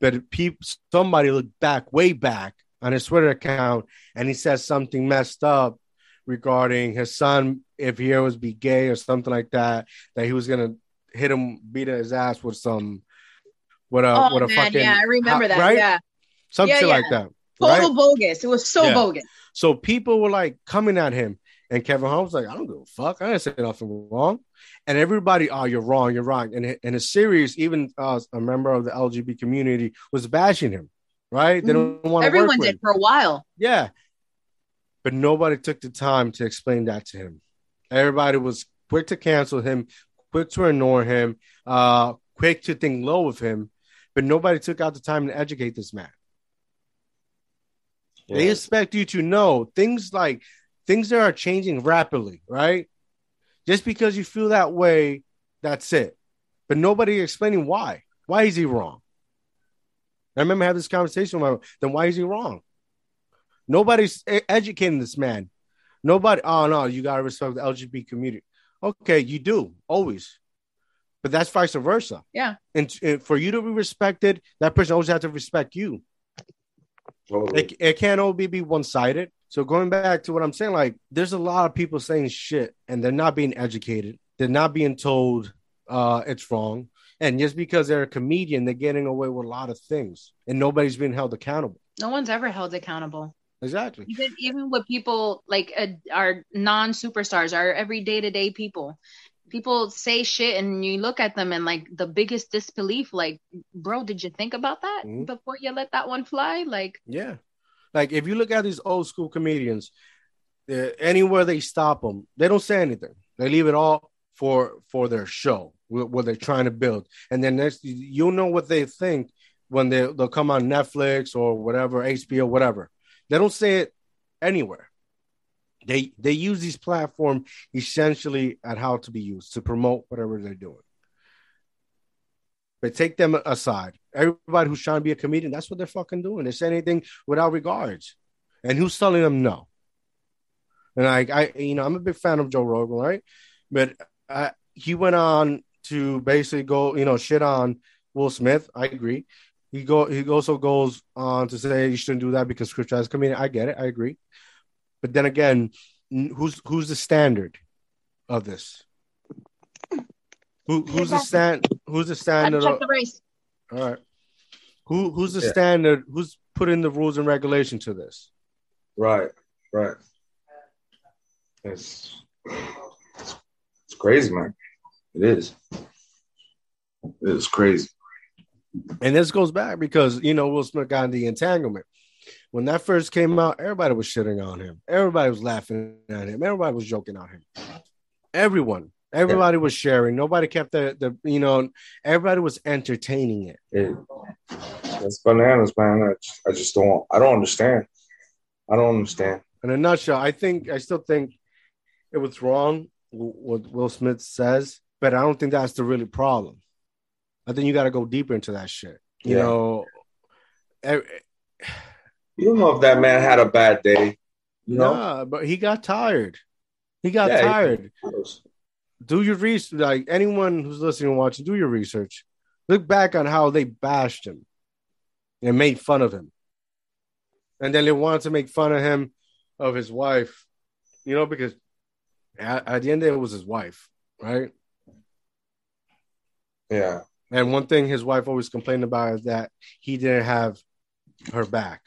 S1: but peop, somebody looked back way back on his Twitter account and he said something messed up regarding his son if he was be gay or something like that that he was gonna hit him beat his ass with some with a
S3: oh
S1: with a
S3: man
S1: fucking
S3: yeah i remember that
S1: right
S3: yeah
S1: some
S3: Yeah, yeah.
S1: like that
S3: total
S1: right?
S3: bogus it was so
S1: Yeah.
S3: bogus
S1: So people were like coming at him, and Kevin Hart was like, "I don't give a fuck. I didn't say nothing wrong." And everybody, "Oh, you're wrong. You're wrong." And in his series, even uh, a member of the LGBT community was bashing him. Right? They don't want to work
S3: Mm-hmm. everyone
S1: with
S3: did
S1: him.
S3: for a while
S1: Yeah, but nobody took the time to explain that to him. Everybody was quick to cancel him, quick to ignore him, uh, quick to think low of him, but nobody took out the time to educate this man. They expect you to know things like things that are changing rapidly, right? Just because you feel that way, that's it. But nobody explaining why. Why is he wrong? I remember having this conversation with my then why is he wrong? Nobody's educating this man. Nobody, oh no, you gotta respect the LGBT community. Okay, you do always, but that's vice versa.
S3: Yeah.
S1: and, and for you to be respected, that person always has to respect you
S2: Totally.
S1: it, it can't all be, be one-sided so going back to what i'm saying like there's a lot of people saying shit and they're not being educated. They're not being told uh it's wrong. And just because they're a comedian they're getting away with a lot of things and nobody's being held accountable.
S3: No one's ever held accountable.
S1: Exactly.
S3: Even even with people like uh, our non superstars, our every day to day people, people say shit and you look at them and like the biggest disbelief, like, bro, did you think about that
S1: Mhm.
S3: before you let that one fly? Like,
S1: yeah like if you look at these old school comedians anywhere they stop them they don't say anything. They leave it all for for their show what they're trying to build. And then next you'll know what they think when they, they'll come on netflix or whatever hbo whatever. They don't say it anywhere. They they use these platforms essentially at how to be used to promote whatever they're doing. But take them aside everybody who's trying to be a comedian that's what they're fucking doing they say anything without regards and who's telling them no and I, I, you know, I'm a big fan of Joe Rogan, right? But uh, he went on to basically go, you know, shit on Will Smith. I agree. He go, he also goes on to say you shouldn't do that because Chris Chavez comedian. I get it. I agree. But then again, who's who's the standard of this? Who, who's the stand? Who's the standard?
S3: check the race.
S1: All right. Who who's the
S2: Yeah.
S1: standard? Who's putting the rules and regulation to this?
S2: Right, right. It's, it's it's crazy, man. It is. It is crazy.
S1: And this goes back because you know Will Smith got in the entanglement. When that first came out, everybody was shitting on him. Everybody was laughing at him. Everybody was joking on him. Everyone, everybody was sharing. Nobody kept the the you know. Everybody was entertaining it.
S2: It, it's bananas, man. I just, I just don't. I don't understand. I don't understand.
S1: In a nutshell, I think I still think it was wrong what Will Smith says, but I don't think that's the really problem. I think you got to go deeper into that shit. You
S2: Yeah.
S1: know, eh,
S2: You don't know if that man had a bad day. You know,
S1: nah, but he got tired. He got
S2: Yeah, he-
S1: tired. Do your research. Like anyone who's listening and watching, do your research. Look back on how they bashed him and made fun of him, and then they wanted to make fun of him of his wife. You know, because at, at the end of it, it was his wife, right?
S2: yeah.
S1: And one thing his wife always complained about is that he didn't have her back.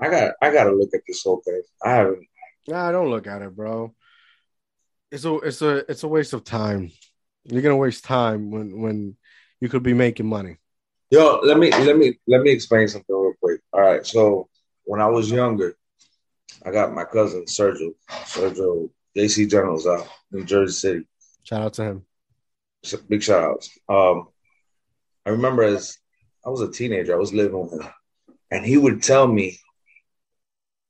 S2: I got I got to look at this whole thing. I haven't.
S1: Nah, don't look at it, bro. It's a it's a it's a waste of time. You're gonna waste time when when you could be making money.
S2: Yo, let me let me let me explain something real quick. All right, so when I was younger, I got my cousin Sergio, Sergio JC Generals out in Jersey City.
S1: Shout out to him.
S2: Big shout outs. Um, I remember as I was a teenager, I was living with him, and he would tell me,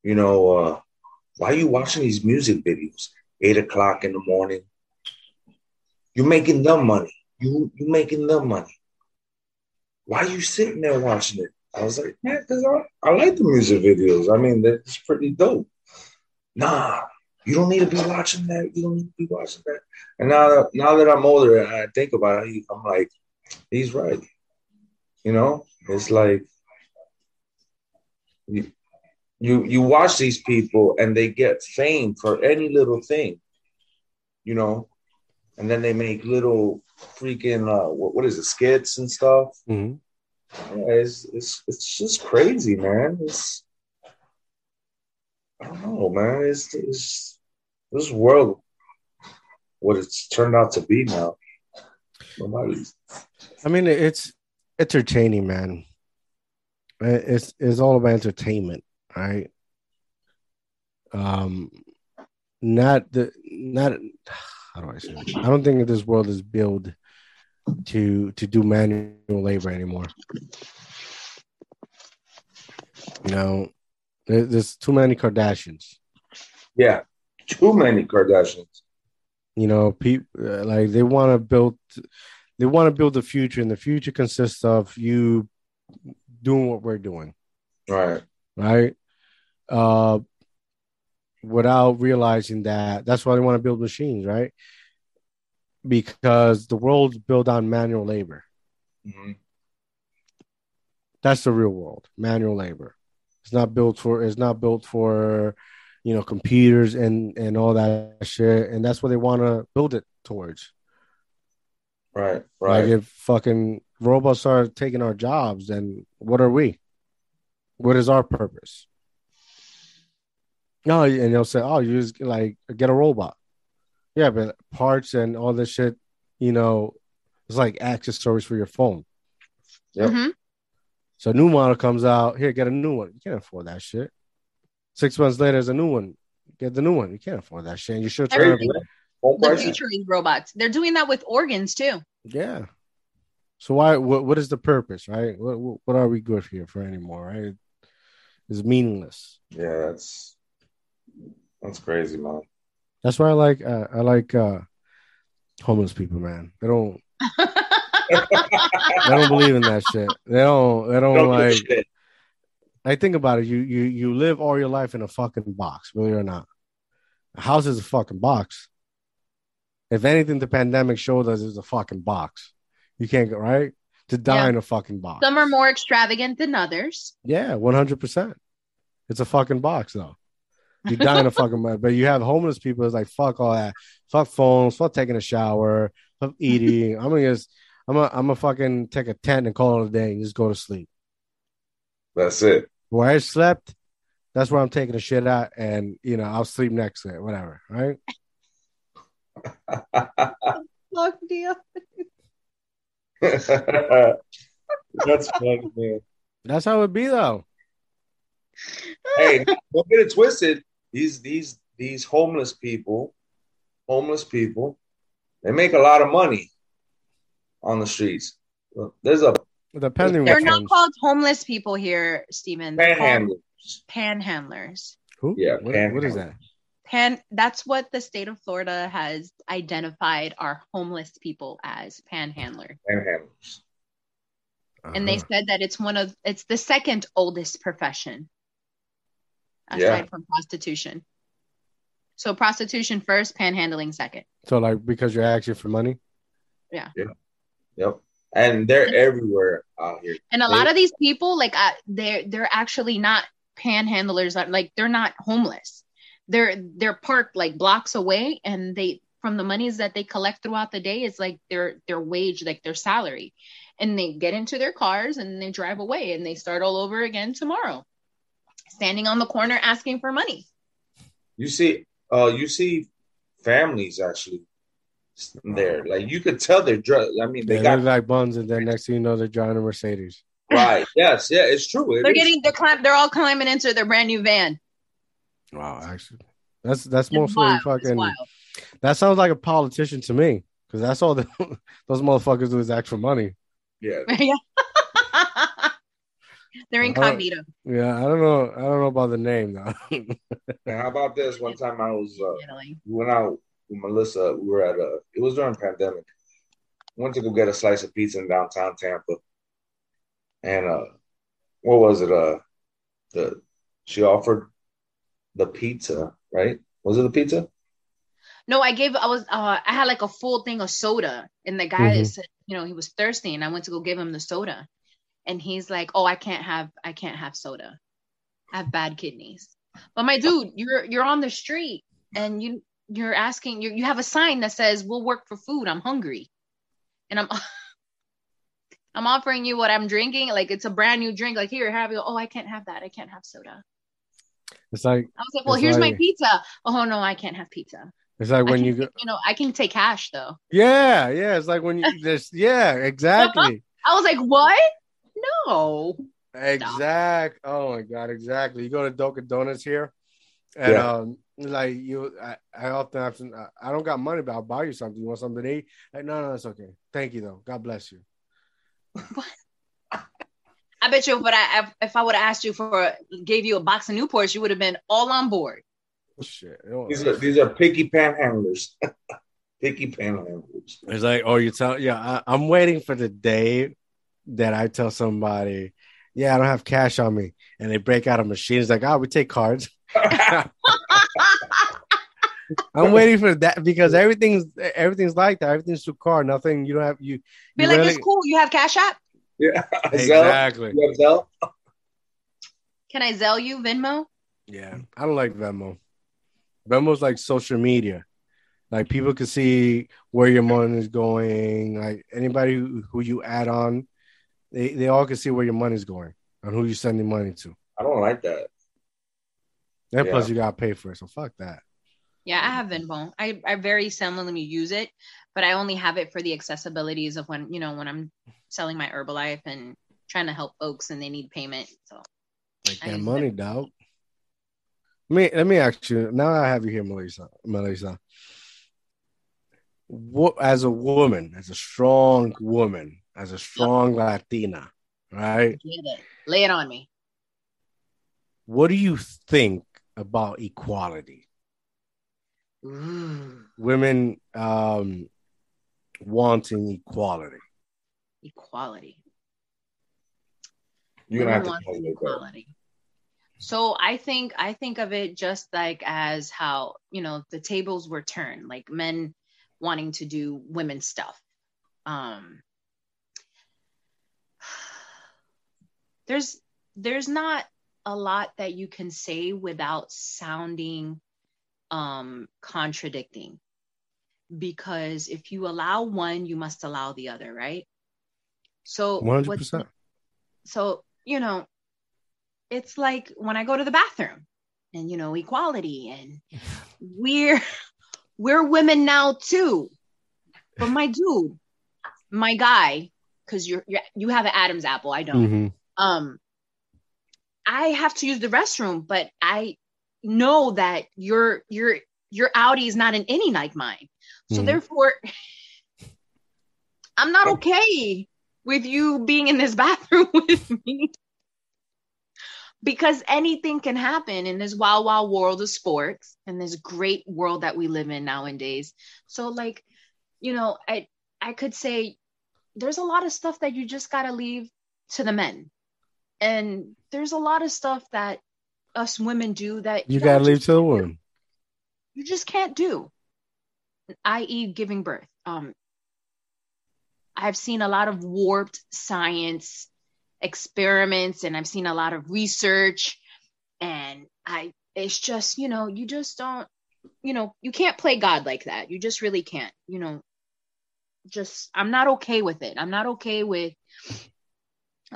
S2: you know, uh, why are you watching these music videos? Eight o'clock in the morning. You're making them money. You you making them money. Why are you sitting there watching it? I was like, man, because I, I like the music videos. I mean, it's pretty dope. Nah, you don't need to be watching that. You don't need to be watching that. And now that now that I'm older and I think about it, I'm like, he's right. You know, it's like you you watch these people and they get fame for any little thing, you know, and then they make little freaking uh, what, what is it skits and stuff.
S1: Mhm.
S2: Yeah, it's it's it's just crazy, man. It's I don't know, man. It's, it's this world what it's turned out to be now. Nobody's
S1: I mean, it's entertaining, man. It's it's all about entertainment, right? Um, not the not how do I say? It? I don't think that this world is built to to do manual labor anymore. You know, there- there's too many Kardashians.
S2: yeah, too many Kardashians.
S1: you know people like they want to build they want to build the future and the future consists of you doing what we're doing
S2: Right.
S1: right uh without realizing that that's why they want to build machines right because the world's built on manual labor
S2: Mhm.
S1: that's the real world manual labor it's not built for it's not built for you know computers and and all that shit and that's what they want to build it towards
S2: Right. Right.
S1: Like if fucking robots are taking our jobs, then what are we? What is our purpose? No, and they'll say, "Oh, you just like get a robot." Yeah, but parts and all this shit, you know, it's like accessories for your phone.
S2: Yep.
S4: Mhm.
S1: So a new model comes out, here, get a new one. You can't afford that shit. Six months later, there's a new one. Get the new one. You can't afford that shit. And you're sure trying
S2: Crazy,
S1: to,
S2: man. Home
S4: The future is robots. They're doing that with organs too.
S1: yeah. So why? What? What is the purpose, right? What? What what are we good here for anymore, right? It's meaningless.
S2: Yeah, that's that's crazy, man.
S1: That's why I like uh, I like uh homeless people, man. They don't they don't believe in that shit. They don't they don't
S2: Don't
S1: like. I think about it. You you you live all your life in a fucking box, believe it or not. A house is a fucking box. If anything, the pandemic showed us is a fucking box. You can't go right to die
S4: Yeah.
S1: in a fucking box.
S4: Some are more extravagant than others.
S1: Yeah, one hundred percent. It's a fucking box though. You die in a fucking box, but you have homeless people. It's like fuck all that. Fuck phones. Fuck taking a shower. Fuck eating. I'm gonna just. I'm gonna. I'm gonna fucking take a tent and call it a day and just go to sleep.
S2: That's it.
S1: Where I slept, that's where I'm taking a shit at, and you know I'll sleep next to it. Whatever. Right.
S4: Fuck deal.
S2: That's funny, man.
S1: That's how it be though.
S2: Hey, don't get it twisted. These these these homeless people, homeless people, they make a lot of money on the streets. There's a
S1: Depending.
S4: They're not
S1: ones.
S4: called homeless people here, Stephen. They're called
S2: panhandler.
S4: panhandlers.
S1: Who?
S2: Yeah,
S1: What,
S2: panhandle.
S1: what is that?
S3: pan that's what the state of Florida has identified our homeless people as panhandler.
S2: Panhandlers.
S3: And they
S1: Uh-huh.
S3: said that it's one of it's the second oldest profession aside
S2: Yeah.
S3: from prostitution. So prostitution first, panhandling second.
S1: so like because you're asking for money. Yeah. Yeah.
S2: Yep. And they're everywhere out here.
S3: And a
S2: They-
S3: lot of these people, like, uh, they're they're actually not panhandlers. Like, they're not homeless. They're they're parked like blocks away, and they from the monies that they collect throughout the day is like their their wage, like their salary, and they get into their cars and they drive away, and they start all over again tomorrow, standing on the corner asking for money.
S2: You see, uh, you see families actually there. Like you could tell they're drug. I mean, they
S1: They
S2: got
S1: look like buns, and then next thing you know, they're driving a Mercedes.
S2: right. Yes, yeah, it's true. It
S3: They're
S2: is.
S3: getting they're climb they're all climbing into their brand new van.
S1: Wow, actually, that's that's
S3: It's
S1: mostly
S3: wild.
S1: Fucking. That sounds like a politician to me, because that's all the, those motherfuckers do is ask for money.
S2: yeah.
S3: Yeah. They're
S1: Uh,
S3: incognito.
S1: Yeah, I don't know. I don't know about the name though.
S2: And how about this? One time I was uh,
S3: Italy.
S2: we went out with Melissa. We were at a. It was during pandemic. Went to go get a slice of pizza in downtown Tampa, and uh, what was it? Uh, the she offered the pizza, right? Was it the pizza?
S3: No, I gave I was uh I had like a full thing of soda and the guy
S1: Mhm.
S3: said, you know, he was thirsty and I went to go give him the soda. And he's like, "Oh, I can't have I can't have soda. I have bad kidneys." But my dude, you're you're on the street and you you're asking you you have a sign that says, "We'll work for food. I'm hungry." And I'm I'm offering you what I'm drinking, like it's a brand new drink. Like here, have you? Oh, I can't have that. I can't have soda.
S1: It's like
S3: I was like, well, here's my pizza. Oh no, I can't have pizza.
S1: it's like when you go.
S3: you know, I can take cash though.
S1: Yeah, yeah. It's like when you just yeah, exactly.
S3: I was like, what? No.
S1: Exact. Oh my god, exactly. You go to Dunkin' Donuts here, and
S2: Yeah.
S1: um, like you, I, I often have to. I- I don't got money, but I'll buy you something. You want something to eat? Like, no, no, it's okay. Thank you though. God bless you.
S3: I bet you but I if I would have asked you for gave you a box of Newports, you would have been all on board.
S1: Shit.
S2: These are these are picky panhandlers. picky panhandlers.
S1: It's like, oh, you tell, yeah, I, I'm waiting for the day that I tell somebody, yeah, I don't have cash on me, and they break out a machine. It's like, oh, we take cards. I'm waiting for that because everything's everything's like that. Everything's through card. Nothing. You don't have you.
S3: Be like,
S1: really-
S3: it's cool. You have Cash App.
S2: yeah. Zelle?
S1: Exactly.
S2: You have Zelle?
S3: Can I Zelle you Venmo?
S1: Yeah, I don't like Venmo. Venmo's like social media. Like people can see where your money is going. Like anybody who, who you add on, they, they all can see where your money's going and who you're sending money to.
S2: I don't like that.
S1: And
S2: Yeah.
S1: plus you gotta pay for it. So fuck that.
S3: Yeah, I have Venmo. I, I very seldomly use it, but I only have it for the accessibilities of when, you know, when I'm selling my Herbalife and trying to help folks and they need payment. So
S1: Like
S3: I
S1: that
S3: use
S1: money, dog. Let me let me ask you. Now I have you here, Melissa. Melissa. What as a woman, as a strong woman, as a strong Latina, right?
S3: get it. Lay it on me.
S1: What do you think about equality?
S3: Ooh,
S1: Women um wanting equality.
S3: equality.
S2: You're gonna have to
S3: want
S2: tell me that.
S3: equality. So I think I think of it just like as how you know the tables were turned, like men wanting to do women's stuff. Um, there's there's not a lot that you can say without sounding um, contradicting, because if you allow one, you must allow the other, right? So
S1: One hundred
S3: what's-
S1: percent.
S3: so you know it's like when i go to the bathroom and you know equality and we're we're women now too but my dude my guy because you're, you're you have an adam's apple i don't
S1: hmm
S3: um i have to use the restroom but i know that your your your audi is not an any like mine so
S1: Mhm.
S3: therefore i'm not okay with you being in this bathroom with me because anything can happen in this wild, wild world of sports and this great world that we live in nowadays. So, like, you know, I I could say there's a lot of stuff that you just gotta leave to the men, and there's a lot of stuff that us women do that
S1: You gotta
S3: just-
S1: leave to the woman.
S3: you just can't do i.e giving birth. Um i've seen a lot of warped science experiments and i've seen a lot of research and i it's just you know you just don't you know you can't play god like that. You just really can't you know. Just i'm not okay with it. I'm not okay with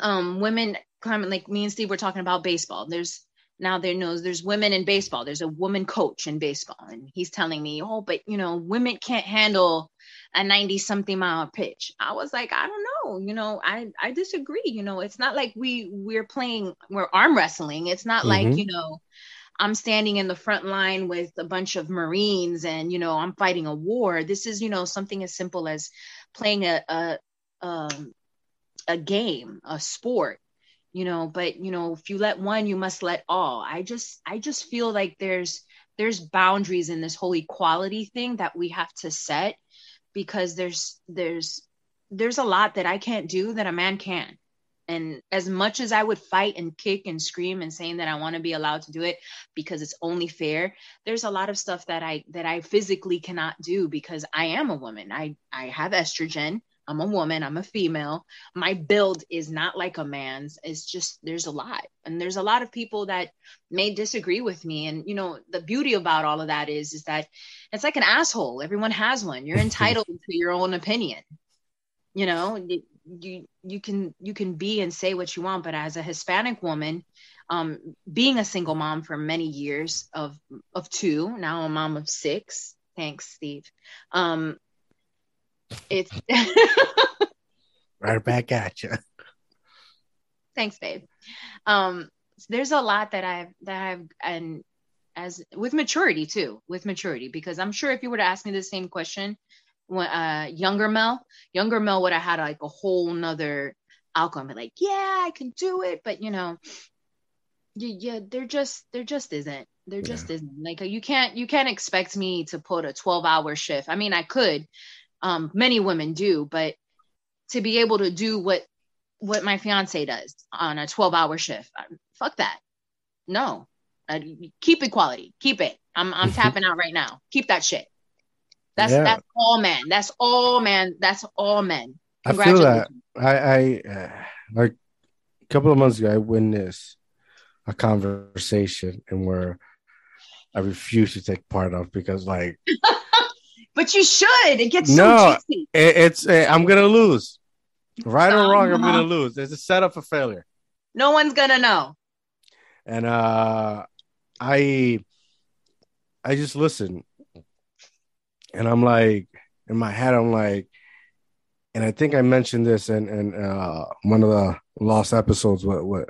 S3: um women climbing like me and steve were talking about baseball. There's now there knows there's women in baseball. There's a woman coach in baseball and he's telling me oh but you know women can't handle a 90 something mile pitch. I was like i don't know you know i i disagree you know it's not like we we're playing we're arm wrestling. It's not like
S1: Mhm.
S3: you know i'm standing in the front line with a bunch of marines and you know i'm fighting a war. This is you know something as simple as playing a a um a game a sport you know but you know if you let one you must let all. I just i just feel like there's there's boundaries in this whole equality thing that we have to set because there's there's there's a lot that i can't do that a man can and as much as i would fight and kick and scream and saying that i want to be allowed to do it because it's only fair there's a lot of stuff that i that i physically cannot do because i am a woman. I i have estrogen i'm a woman i'm a female. My build is not like a man's it's just there's a lot. And there's a lot of people that may disagree with me. And you know the beauty about all of that is is that it's like an asshole. Everyone has one. You're entitled to your own opinion. You know you you, can you can be and say what you want. But as a hispanic woman um being a single mom for many years of of two now a mom of six thanks steve um it's
S1: Right back at you.
S3: thanks babe. Um there's a lot that i've that i've and as with maturity too with maturity because i'm sure if you were to ask me the same question when uh younger mel younger mel would have had like a whole nother outcome like yeah i can do it but you know yeah, yeah there just there just isn't there just isn't. Like you can't you can't expect me to put a 12 hour shift. I mean i could um many women do but to be able to do what what my fiance does on a 12 hour shift fuck that. No. I, keep equality. Keep it. I'm i'm tapping out right now. Keep that shit. That's
S1: Yeah.
S3: that's all men. That's all men. That's all men.
S1: I feel that. I, I uh, like a couple of months ago, I witnessed a conversation and where I refuse to take part of because, like,
S3: but you should it gets so
S1: No.
S3: juicy
S1: it, it's uh, I'm gonna lose, right or wrong. I'm gonna lose. It's a setup for failure.
S3: no one's gonna know
S1: and uh i i just listen and i'm like in my head i'm like and i think i mentioned this in in uh one of the lost episodes with with,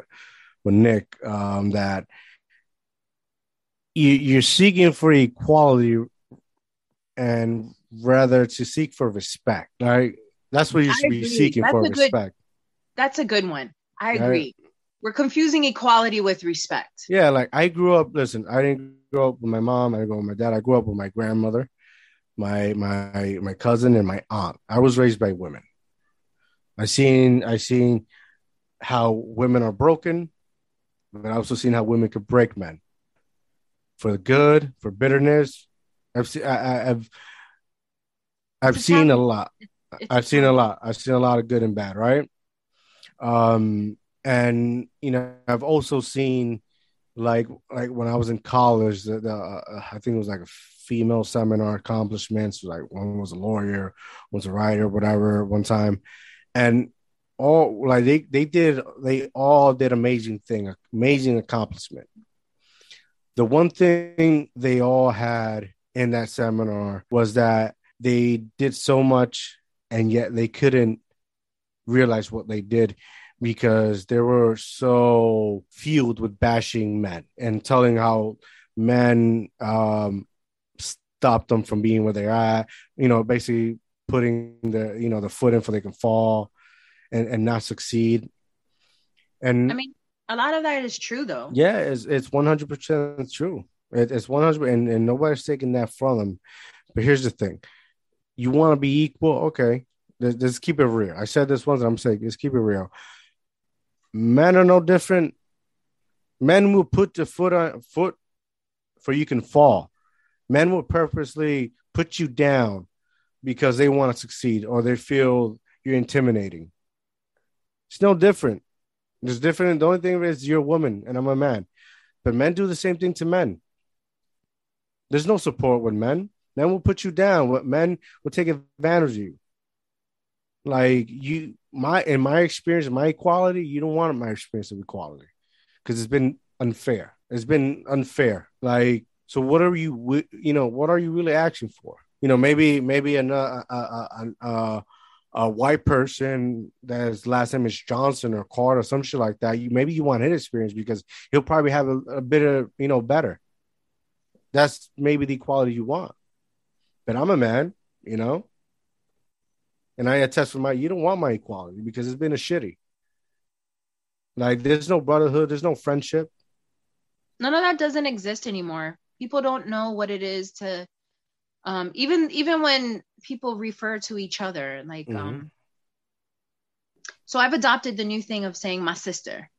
S1: with nick um that you, you're seeking for equality and rather to seek for respect right that's what you should be seeking
S3: That's
S1: for
S3: a good-
S1: respect
S3: that's a good one i
S1: Right.
S3: agree we're confusing equality with respect
S1: Yeah, like I grew up. Listen, I didn't grow up with my mom. I didn't grow up with my dad. I grew up with my grandmother, my my my cousin, and my aunt. I was raised by women. I seen I seen how women are broken, but I also seen how women could break men for the good, for bitterness. I've seen I, I, I've I've
S3: It's
S1: seen a lot. I've seen a lot. I've seen a lot of good and bad, right? Um, and you know, I've also seen like like when I was in college, the, the uh, I think it was like a female seminar accomplishments. Like one was a lawyer, was a writer, whatever. One time, and all like they they did they all did amazing thing, amazing accomplishment. The one thing they all had in that seminar was that they did so much and yet they couldn't realize what they did because they were so fueled with bashing men and telling how men um, stopped them from being where they're at. You know, basically putting the you know the foot in for they can fall and and not succeed. And
S3: I mean, A lot of that is true, though.
S1: Yeah, it's it's one hundred percent true. It, it's one hundred, and and nobody's taking that from them. But here's the thing: you want to be equal, okay? Let's, let's keep it real. I said this once, I'm saying let's keep it real. Men are no different. Men will put the foot on foot for you can fall. Men will purposely put you down because they want to succeed or they feel you're intimidating. It's no different. It's different. The only thing is you're a woman and I'm a man. But men do the same thing to men. There's no support with men. Men will put you down. What men will take advantage of you. Like you, my in my experience, my equality, you don't want my experience of equality because it's been unfair. It's been unfair. Like, so what are you, you know, what are you really asking for? You know, maybe maybe a a, a, a, a white person that's last name is Johnson or Carter or some shit like that. You maybe you want his experience because he'll probably have a, a bit of you know better. That's maybe the equality you want. But I'm a man, you know, and I attest for my. You don't want my equality because it's been a shitty. Like there's no brotherhood, there's no friendship.
S3: None of that doesn't exist anymore. People don't know what it is to um even even when people refer to each other like mm-hmm. um so I've adopted the new thing of saying my sister.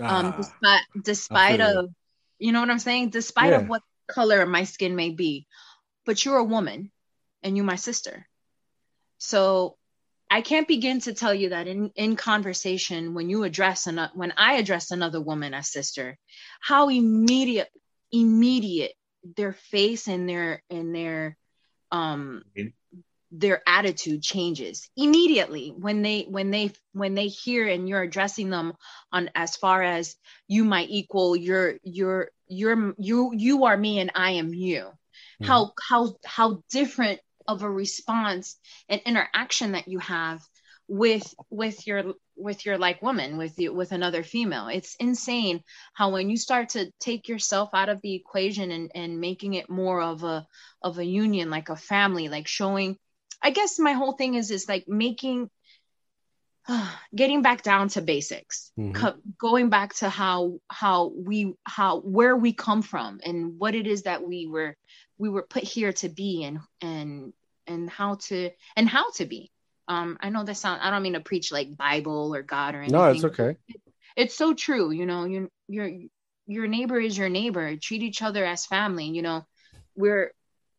S3: Um ah, despite despite of you know what I'm saying? Despite yeah. of what color of my skin may be. But you're a woman and you my sister. So I can't begin to tell you that in, in conversation when you address an, when I address another woman as sister, how immediate immediate their face and their and their um their attitude changes immediately when they when they when they hear and you're addressing them on as far as you my equal you're you're you're you you are me and I am you. Mm-hmm. How how how different of a response and interaction that you have with with your with your like woman with you with another female it's insane how when you start to take yourself out of the equation and and making it more of a of a union like a family like showing i guess my whole thing is is like making getting back down to basics mm-hmm. co- going back to how how we how where we come from and what it is that we were we were put here to be and and and how to and how to be. Um i know that sound i don't mean to preach like bible or god or anything
S1: no it's okay.
S3: it, it's so true you know your your your neighbor is your neighbor. Treat each other as family you know. We're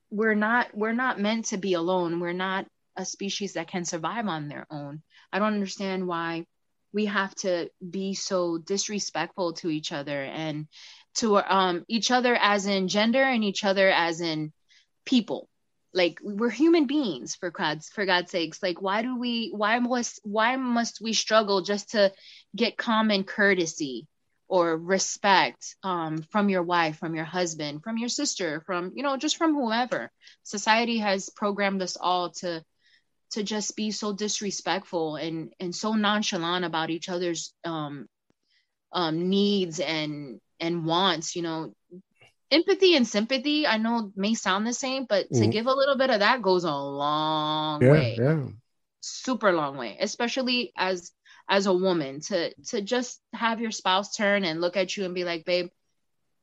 S3: we're not we're not meant to be alone. We're not a species that can survive on their own i don't understand why we have to be so disrespectful to each other and to um each other as in gender and each other as in people. Like we're human beings for god's for god's sakes. Like why do we why must why must we struggle just to get common courtesy or respect um, from your wife from your husband from your sister from you know just from whoever? Society has programmed us all to to just be so disrespectful and and so nonchalant about each other's um, um, needs and and wants you know. Empathy and sympathy i know may sound the same but mm-hmm. to give a little bit of that goes a long
S1: yeah,
S3: way.
S1: yeah.
S3: Super long way especially as as a woman to to just have your spouse turn and look at you and be like babe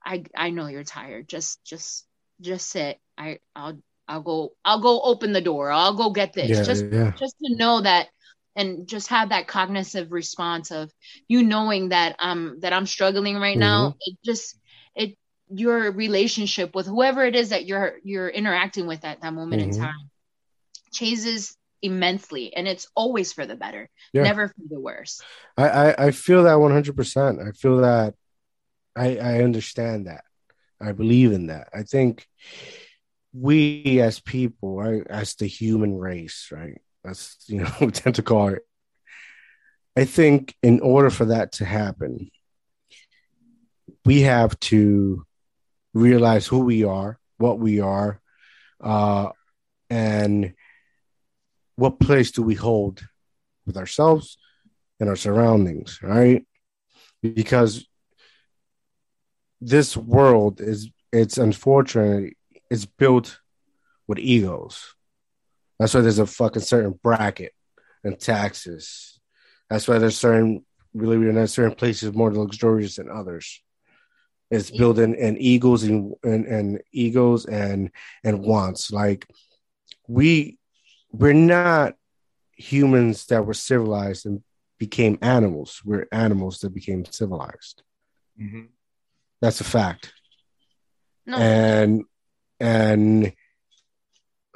S3: i i know you're tired. Just just just sit. I i'll i'll go i'll go open the door i'll go get this yeah, just yeah. just to know that and just have that cognitive response of you knowing that um that i'm struggling right mm-hmm. now it just it your relationship with whoever it is that you're you're interacting with at that moment mm-hmm. in time changes immensely and it's always for the better yeah. never for the worse
S1: I, I i feel that 100% i feel that i i understand that i believe in that i think we as people right as the human race right that's you know we tend to call it i think in order for that to happen we have to realize who we are, what we are, uh, and what place do we hold with ourselves and our surroundings, right? Because this world is it's unfortunately it's built with egos. That's why there's a fucking certain bracket and taxes. That's why there's certain believe it or not, certain places more luxurious than others. It's building and egos and, and and egos and and wants. Like we we're not humans that were civilized and became animals. We're animals that became civilized.
S2: Mm-hmm.
S1: That's a fact.
S3: No,
S1: And and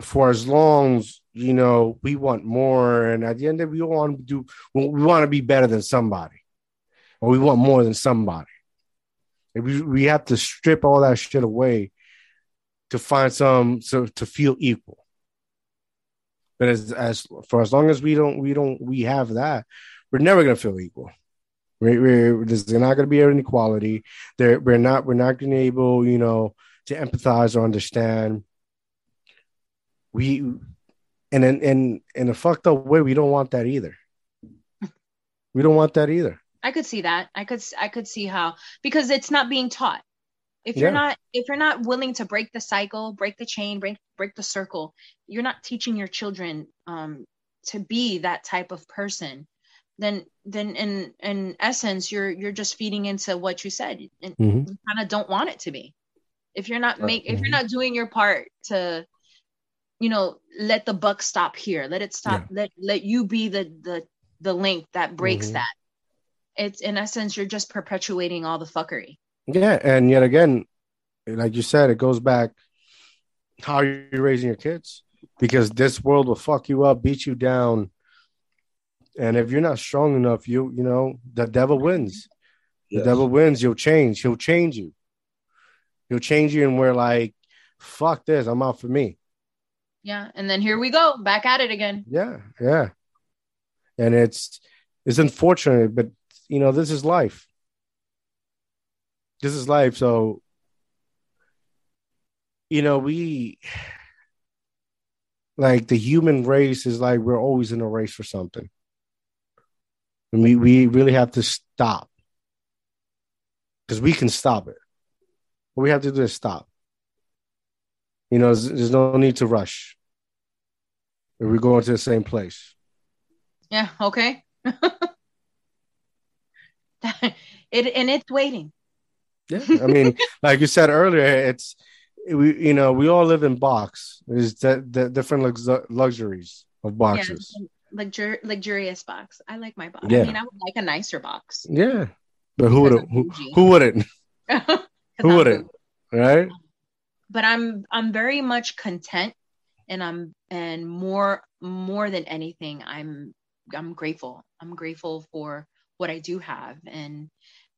S1: for as long as you know we want more, and at the end of it, we want to do we want to be better than somebody, or we want more than somebody. And we we have to strip all that shit away to find some so to feel equal. But as as for as long as we don't we don't we have that, we're never gonna feel equal. We're, we're there's not gonna be any equality. There we're not we're not gonna be able you know to empathize or understand. We and in in in a fucked up way, we don't want that either. We don't want that either.
S3: I could see that. I could I could see how because it's not being taught. If you're
S1: Yeah.
S3: not if you're not willing to break the cycle, break the chain, break break the circle, you're not teaching your children um to be that type of person. Then then in in essence you're you're just feeding into what you said and
S1: Mhm.
S3: you kind of don't want it to be. If you're not
S2: Right.
S3: make if you're not doing your part to you know let the buck stop here, let it stop, let let you be the the the link that breaks
S1: Mhm.
S3: that it's in essence you're just perpetuating all the fuckery
S1: Yeah, and yet again, like you said, it goes back how you're raising your kids because this world will fuck you up, beat you down, and if you're not strong enough, you you know the devil wins. The
S2: Yes.
S1: devil wins. You'll change. He'll change you. He'll change you, and we're like, fuck this. I'm out for me.
S3: yeah and then here we go back at it again
S1: Yeah, yeah. And it's it's unfortunate, but you know this is life. This is life. So you know we like the human race is like we're always in a race for something, and we we really have to stop because we can stop it. What we have to do is stop. You know, there's, there's no need to rush. We're going to the same place.
S3: yeah okay it and it's waiting
S1: Yeah, I mean, like you said earlier, it's we you know we all live in box. There's the, the different lux- luxuries of boxes.
S3: yeah luxur- luxurious box i like my box
S1: Yeah.
S3: i mean i would like a nicer box
S1: Yeah, but who would who, who wouldn't? Who wouldn't? Right?
S3: but i'm i'm very much content and i'm and more more than anything i'm i'm grateful i'm grateful for what i do have and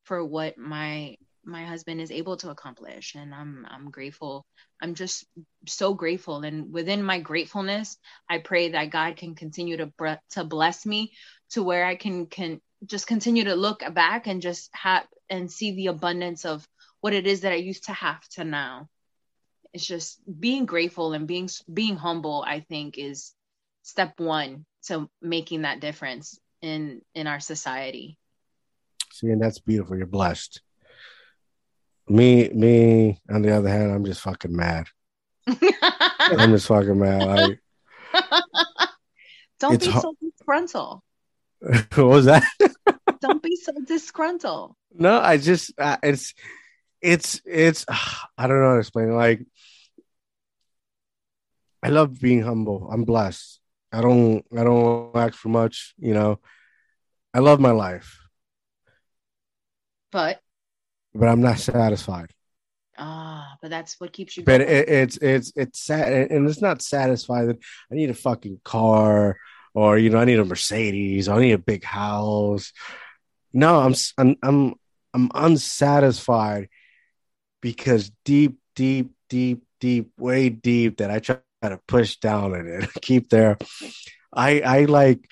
S3: for what my my husband is able to accomplish and i'm i'm grateful i'm just so grateful and within my gratefulness i pray that god can continue to bre- to bless me to where i can can just continue to look back and just have and see the abundance of what it is that i used to have to now it's just being grateful and being being humble i think is step one to making that difference in in our society
S1: See, and that's beautiful. You're blessed. Me, me. On the other hand, I'm just fucking mad. I'm just fucking mad. Like,
S3: don't be
S1: ho-
S3: so disgruntled
S1: what was that?
S3: don't be so disgruntled
S1: No, I just uh, it's it's it's I don't know how to explain. Like I love being humble. I'm blessed. I don't I don't ask for much, you know. I love my life,
S3: but
S1: but I'm not satisfied.
S3: ah but that's what keeps you
S1: But it, it's it's it's sad, and it's not satisfied that I need a fucking car or you know I need a Mercedes I need a big house. No, I'm I'm I'm, I'm unsatisfied because deep, deep, deep, deep, way deep that I try to push down and keep there. I I like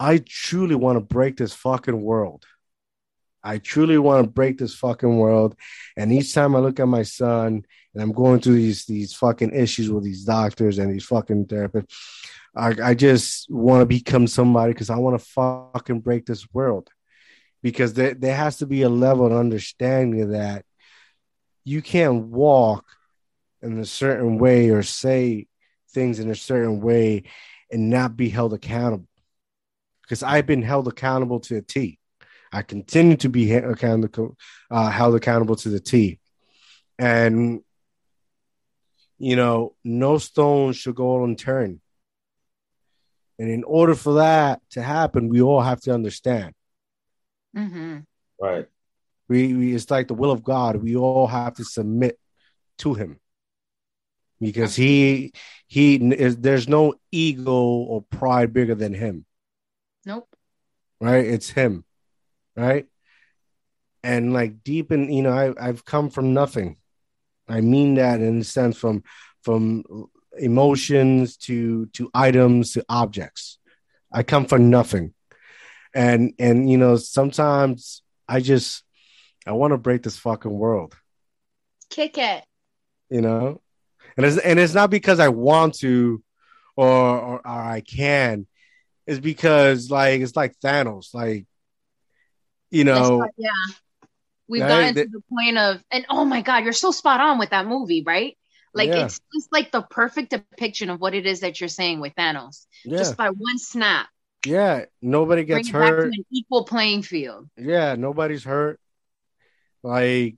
S1: I truly want to break this fucking world. I truly want to break this fucking world. And each time I look at my son and I'm going through these these fucking issues with these doctors and these fucking therapists, I, I just want to become somebody because I want to fucking break this world. Because there, there has to be a level of understanding that you can't walk in a certain way or say things in a certain way and not be held accountable. Because I've been held accountable to a T. I continue to be accountable, uh, held accountable to the T. And, you know, no stone should go unturned. And in order for that to happen, we all have to understand.
S3: hmm
S2: Right.
S1: We, we it's like the will of God. We all have to submit to Him because He He is. There's no ego or pride bigger than Him.
S3: Nope.
S1: right? It's him, right? And like deep in, you know, I I've come from nothing. I mean that in the sense from from emotions to to items to objects. I come from nothing, and and you know sometimes I just I want to break this fucking world,
S3: Kick it.
S1: you know, and it's and it's not because I want to, or or, or I can. It's because like it's like Thanos, like you know.
S3: what- yeah. We've
S1: Right,
S3: gotten
S1: the-
S3: to the point of, and oh my God, you're so spot on with that movie, right? Like
S1: Yeah.
S3: it's just like the perfect depiction of what it is that you're saying with Thanos.
S1: Yeah,
S3: Just by one snap,
S1: yeah. Nobody gets hurt.
S3: an equal playing field.
S1: Yeah, nobody's hurt. Like,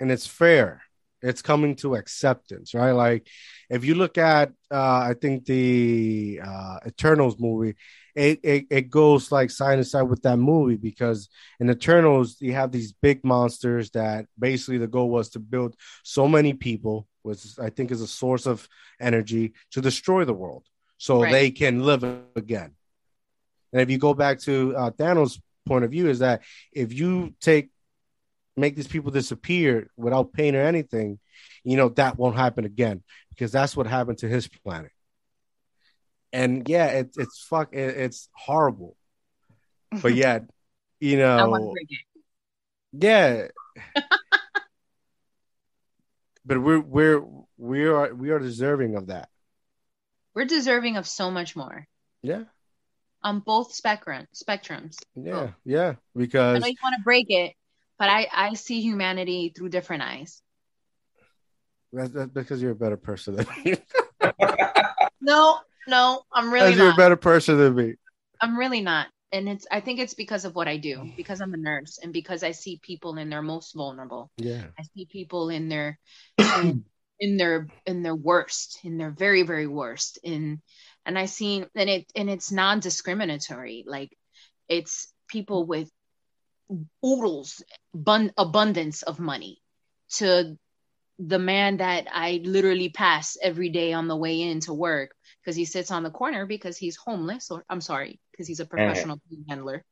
S1: and it's fair. It's coming to acceptance, right? Like, if you look at, uh, I think the uh, Eternals movie, it, it it goes like side to side with that movie because in Eternals you have these big monsters that basically the goal was to build so many people, which I think is a source of energy to destroy the world, so
S3: Right.
S1: they can live again. And if you go back to uh, Thanos' point of view, is that if you take make these people disappear without pain or anything, you know that won't happen again because that's what happened to his planet. And yeah, it, it's fuck, it, it's horrible. But yeah, you
S3: I
S1: know, yeah. but we're we're we are we are deserving of that.
S3: We're deserving of so much more
S1: Yeah,
S3: on both spectrum spectrums.
S1: yeah, yeah.
S3: I
S1: Because
S3: know you want to break it, but I I see humanity through different eyes.
S1: that's, that's because you're a better person than me.
S3: No, no, I'm really
S1: Because you're a better person than me.
S3: I'm really not. And it's I think it's because of what I do, because I'm a nurse and because I see people in their most vulnerable.
S1: Yeah,
S3: I see people in their in, in their in their worst, in their very very worst. In and I seen and it and it's non-discriminatory. Like it's people with oodles, bun, abundance of money to the man that I literally pass every day on the way in to work because he sits on the corner because he's homeless or I'm sorry, because he's a professional handler.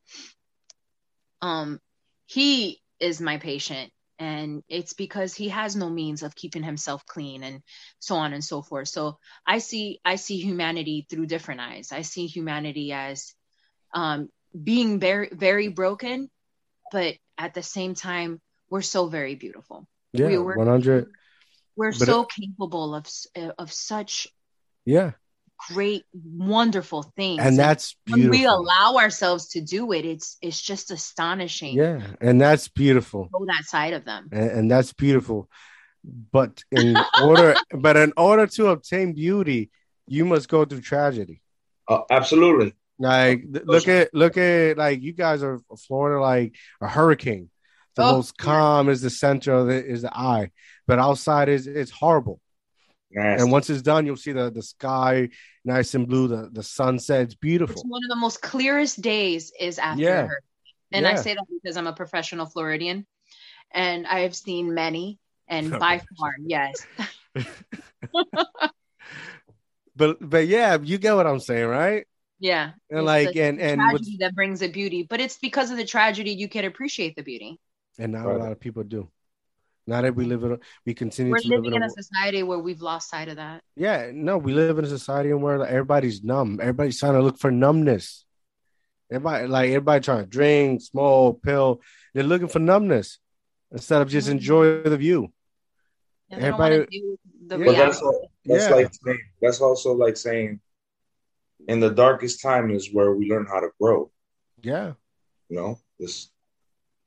S3: Um he is my patient and it's because he has no means of keeping himself clean and so on and so forth. So I see I see humanity through different eyes. I see humanity as um being very very broken, but at the same time we're so very beautiful
S1: yeah,
S3: We were-
S1: one hundred.
S3: we're
S1: But
S3: so capable of uh, of such
S1: Yeah,
S3: great wonderful things
S1: and that's
S3: when
S1: beautiful.
S3: we allow ourselves to do it it's it's just astonishing
S1: yeah, and that's beautiful,
S3: to know that side of them
S1: and, and that's beautiful. But in order, but in order to obtain beauty, you must go through tragedy.
S2: Uh, absolutely.
S1: Like look at look at like you guys are Florida like a hurricane. The
S3: Oh,
S1: most calm is the center of it is the eye, but outside is it's horrible.
S2: Nasty.
S1: And once it's done, you'll see the the sky nice and blue. The the sunset, it's beautiful.
S3: it's one of the most clearest days is after
S1: Yeah.
S3: her and i say that because i'm a professional floridian and i have seen many and by far yes
S1: But but yeah, you get what I'm saying, right?
S3: Yeah
S1: And
S3: It's
S1: like
S3: the
S1: and and
S3: tragedy
S1: with,
S3: that brings the beauty but it's because of the tragedy you can appreciate the beauty
S1: and not
S2: Right.
S1: a lot of people do. Not that we live in, a- we continue
S3: we're
S1: to live
S3: living
S1: in
S3: in
S1: a,
S3: a society where we've lost sight of that
S1: yeah. No, we live in a society where like, everybody's numb. Everybody's trying to look for numbness. Everybody like everybody trying to drink, smoke, pill. They're looking for numbness instead of just enjoy the view.
S3: and they don't want to
S1: Everybody-
S3: the
S1: Yeah.
S2: But that's all, that's
S1: Yeah.
S2: like saying, that's also like saying, in the darkest time is where we learn how to grow.
S1: Yeah,
S2: You know, this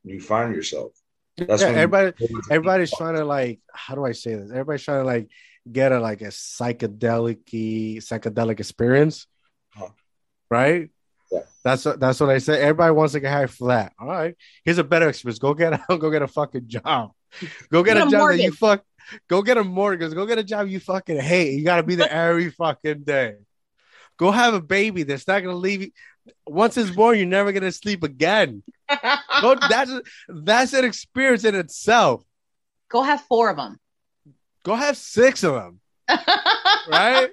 S2: you find yourself. That's
S1: yeah.
S2: when
S1: Everybody, everybody's trying to like. How do I say this? Everybody's trying to like get a like a psychedelic psychedelic experience,
S2: Huh.
S1: right?
S2: Yeah.
S1: That's what that's what I say. Everybody wants to get high for that. All right. Here's a better experience. Go get a go get a fucking job. Go get,
S4: Get
S1: a
S4: a
S1: job that you fuck. Go get a mortgage. Go get a job you fucking hate. You gotta be there every fucking day. Go have a baby that's not gonna leave you. Once it's born, you're never gonna sleep again. Go, that's that's an experience in itself.
S3: Go have four of them.
S1: Go have six of them, right?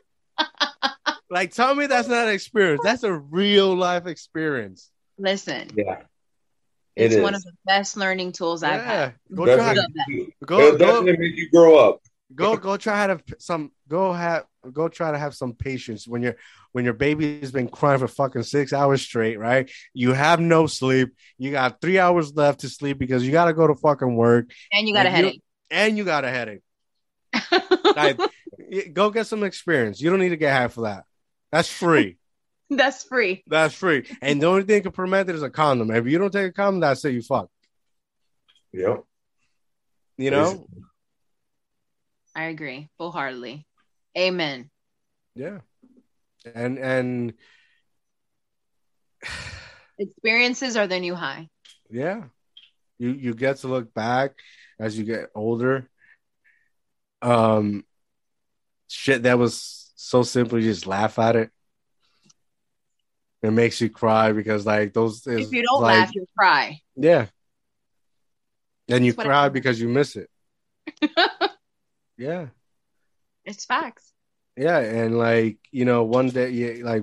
S1: like, tell me that's not an experience. That's a real life experience.
S3: Listen,
S2: Yeah. It
S3: it's
S2: is.
S3: one of the best learning tools I've
S1: Yeah.
S3: had.
S1: Go try.
S2: Definitely-
S1: Go
S2: It'll
S1: go
S2: definitely make you grow up.
S1: go go try to have some. Go have go try to have some patience when your when your baby's been crying for fucking six hours straight. Right? You have no sleep. You got three hours left to sleep because you got to go to fucking work
S3: And you got a
S1: you-
S3: headache.
S1: and you got a headache. Like, go get some experience. You don't need to get half of that. That's free.
S3: That's free.
S1: That's free. And the only thing that can prevent it is a condom. If you don't take a condom, that's it. You fuck.
S2: Yep.
S1: You know?
S3: I agree wholeheartedly. Amen.
S1: Yeah. And and
S3: Experiences are the new high.
S1: yeah, you you get to look back as you get older. Um, shit that was so simple, you just laugh at it. It makes you cry because like those.
S3: If you don't
S1: like,
S3: laugh, you'll cry.
S1: Yeah. And you
S3: That's
S1: cry because you miss it. yeah.
S3: It's facts.
S1: Yeah. And like, you know, one day you like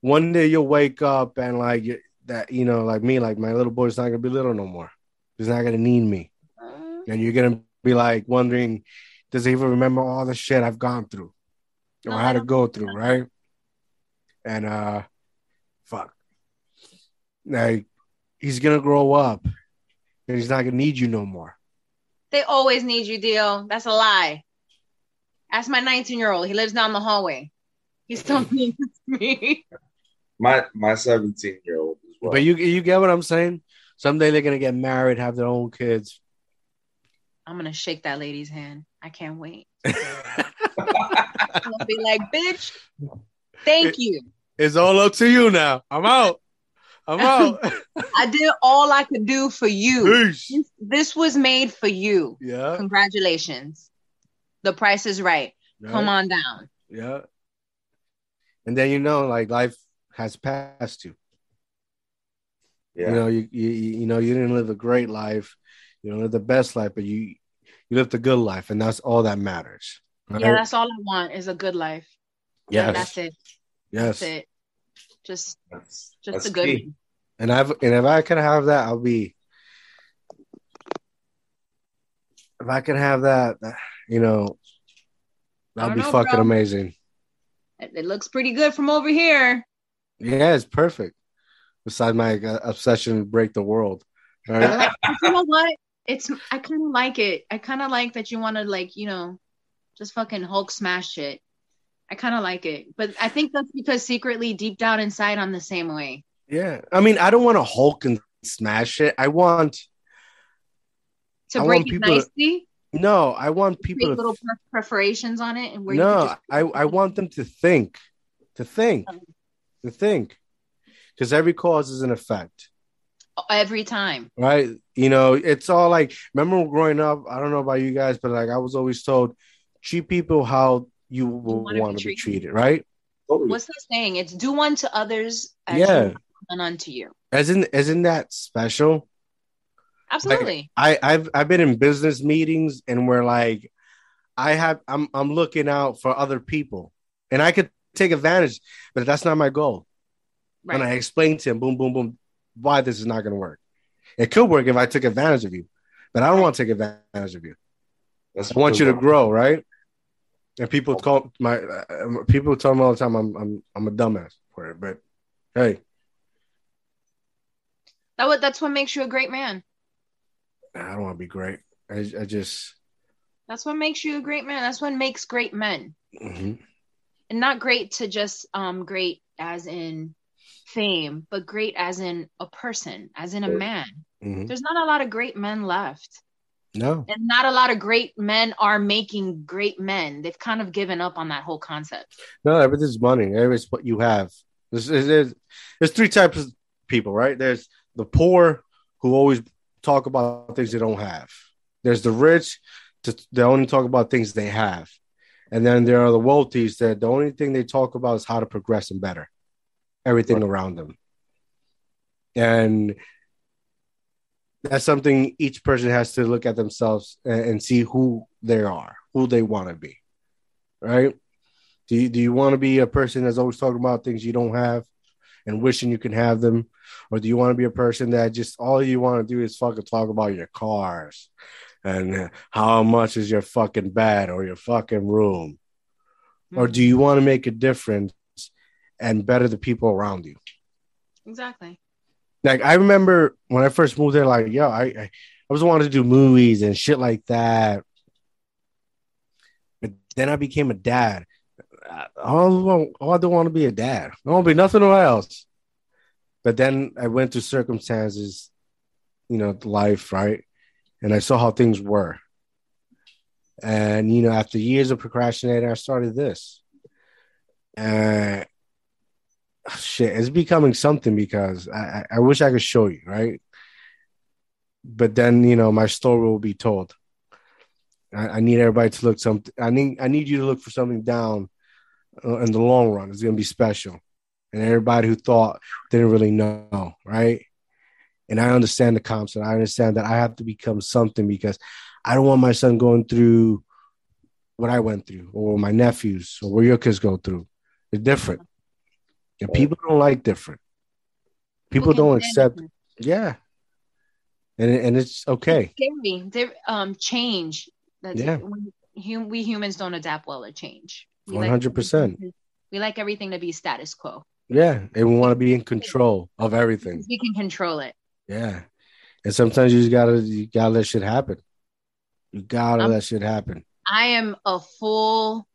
S1: one day you'll wake up and like you, that, you know, like me, like my little boy's not gonna be little no more. He's not gonna need me.
S3: Uh,
S1: And you're gonna be like wondering, does he even remember all the shit I've gone through? Or
S3: No,
S1: had to go through, right? And uh fuck. Like he's gonna grow up and he's not gonna need you no more.
S3: They always need you, deal. That's a lie. Ask my 19 year old. He lives down the hallway. He still mm-hmm. needs me.
S2: My my 17 year old as well.
S1: But you you get what I'm saying? Someday they're gonna get married, have their own kids.
S3: I'm gonna shake that lady's hand. I can't wait. I'm gonna be like, bitch, thank you.
S1: it's all up to you now. I'm out. I'm out.
S3: I did all I could do for you.
S1: Peace.
S3: This, this was made for you.
S1: Yeah.
S3: Congratulations. The price is right. Come on down.
S1: Yeah. And then you know, like life has passed you.
S2: yeah.
S1: You know, you, you you know you didn't live a great life, you didn't live the best life, but you you lived a good life, and that's all that matters. right?
S3: Yeah, that's all I want is a good life.
S1: yes,
S3: That's it.
S1: yes.
S3: That's it. Just
S2: That's,
S3: just
S2: that's
S3: a good
S2: key.
S3: one.
S1: And I've and if I can have that, I'll be. If I can have that, you know, that'd be
S3: know,
S1: fucking
S3: bro.
S1: amazing.
S3: It, looks pretty good from over here.
S1: Yeah, it's perfect. Besides my uh, obsession break the world. All right?
S3: You know what? It's I kind of like it. I kind of like that you want to like you know, just fucking Hulk smash it. I kind of like it, but I think that's because secretly, deep down inside, I'm the same way.
S1: yeah. I mean, I don't want to Hulk and smash it. I want
S3: To
S1: I
S3: break
S1: want
S3: it nicely,
S1: no. I want people to
S3: little per- perforations on it, and where you
S1: no.
S3: can just
S1: I I want them to think, to think,
S3: Oh.
S1: to think, because every cause is an effect.
S3: every time.
S1: right? You know, it's all like remember growing up. I don't know about you guys, but like I was always told, treat people how you will
S3: wanna be
S1: want to be
S3: treated.
S1: treated, right?
S2: Totally.
S3: What's that saying? It's do unto others as
S1: Yeah.
S3: you want done unto you.
S1: Isn't isn't that special?
S3: Absolutely.
S1: I I've I've been in business meetings and where like I have I'm I'm looking out for other people and I could take advantage, but that's not my goal.
S3: right.
S1: And I explained to him, boom, boom, boom, why this is not going to work. It could work if I took advantage of you, but I don't want to take advantage of you.
S2: That's
S1: I want you to grow, right? And people call my uh, people tell me all the time I'm I'm I'm a dumbass for it, but hey,
S3: that what that's what makes you a great man.
S1: I don't want to be great. I, I just
S3: That's what makes you a great man. That's what makes great men.
S1: mhm.
S3: And not great to just um great as in fame, but great as in a person, as in a man.
S1: Mhm.
S3: There's not a lot of great men left.
S1: no,
S3: And not a lot of great men are making great men. They've kind of given up on that whole concept.
S1: no, everything's money. Everything's what you have. There's, there's, there's three types of people, right? There's the poor who always talk about things they don't have. There's the rich to they only talk about things they have. And then there are the wealthies that the only thing they talk about is how to progress and better everything right. around them. And that's something each person has to look at themselves and, and see who they are, who they want to be. Right? Do you, do you want to be a person that's always talking about things you don't have and wishing you can have them? Or do you want to be a person that just all you want to do is fucking talk about your cars and how much is your fucking bed or your fucking room? Mm-hmm. Or do you want to make a difference and better the people around you?
S3: Exactly.
S1: Like I remember when I first moved there, like, yo, I, I, I was wanting to do movies and shit like that. But then I became a dad. I don't, I don't want to be a dad. I want to be nothing else. But then I went through circumstances, you know, life, right? And I saw how things were. And, you know, after years of procrastinating, I started this. And shit, it's becoming something because I, I wish I could show you, right? But then, you know, my story will be told. I, I need everybody to look something. I need I need you to look for something down uh, in the long run. It's gonna be special, and everybody who thought didn't really know, right? And I understand the comps and I understand that I have to become something because I don't want my son going through what I went through, or my nephews, or what your kids go through. It's different, and people don't like different. People, people don't accept. Different. Yeah, and and it's okay.
S3: It's scary. um, change. That's yeah. Hum, we humans don't adapt well to change.
S1: One hundred percent.
S3: We like everything to be status quo.
S1: Yeah, and we want to be in control of everything.
S3: We can control it.
S1: Yeah, and sometimes you just gotta you gotta let shit happen. You gotta let shit happen.
S3: I am a full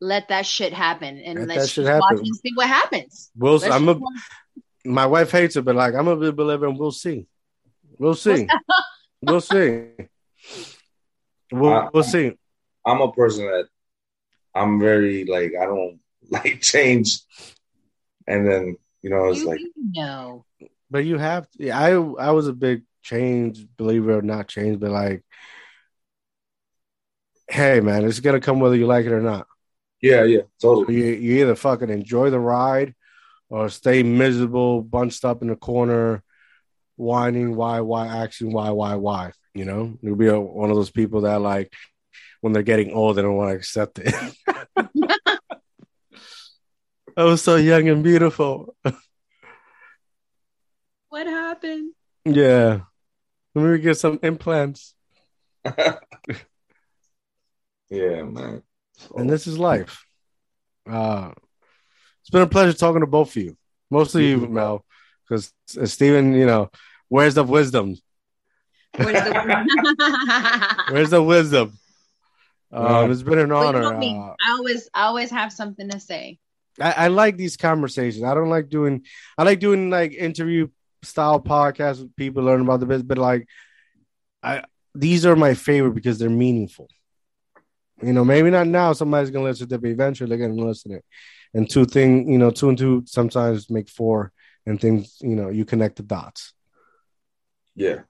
S3: let that shit happen and let let's just watch and see what happens.
S1: We'll, I'm a, my wife hates it, but like I'm a big believer, and we'll see. We'll see. we'll see. We'll, I, we'll see.
S2: I'm a person that I'm very like I don't like change, and then you know it's you like
S3: no.
S1: But you have to. I I was a big change believer, or not change, but like, hey man, it's gonna come whether you like it or not.
S2: Yeah, yeah, totally.
S1: You, you either fucking enjoy the ride or stay miserable, bunched up in the corner, whining, why, why, action, why, why, why. You know, you'll be a, one of those people that like when they're getting old, they don't want to accept it. I was so young and beautiful.
S3: what happened?
S1: Yeah. Let me get some implants.
S2: yeah, man.
S1: And this is life. Uh, it's been a pleasure talking to both of you. Mostly you, Mel, because uh, Steven, you know, where's the wisdom? Where's the, where's the wisdom? Um, it's been an honor. Uh,
S3: I always, I always have something to say.
S1: I, I, like these conversations. I don't like doing. I like doing like interview style podcasts with people learning about the business, but like, I these are my favorite because they're meaningful. You know, maybe not now. Somebody's gonna listen to it, but eventually they're gonna listen to it. And two thing, you know, two and two sometimes make four, and things, you know, you connect the dots.
S2: Yeah.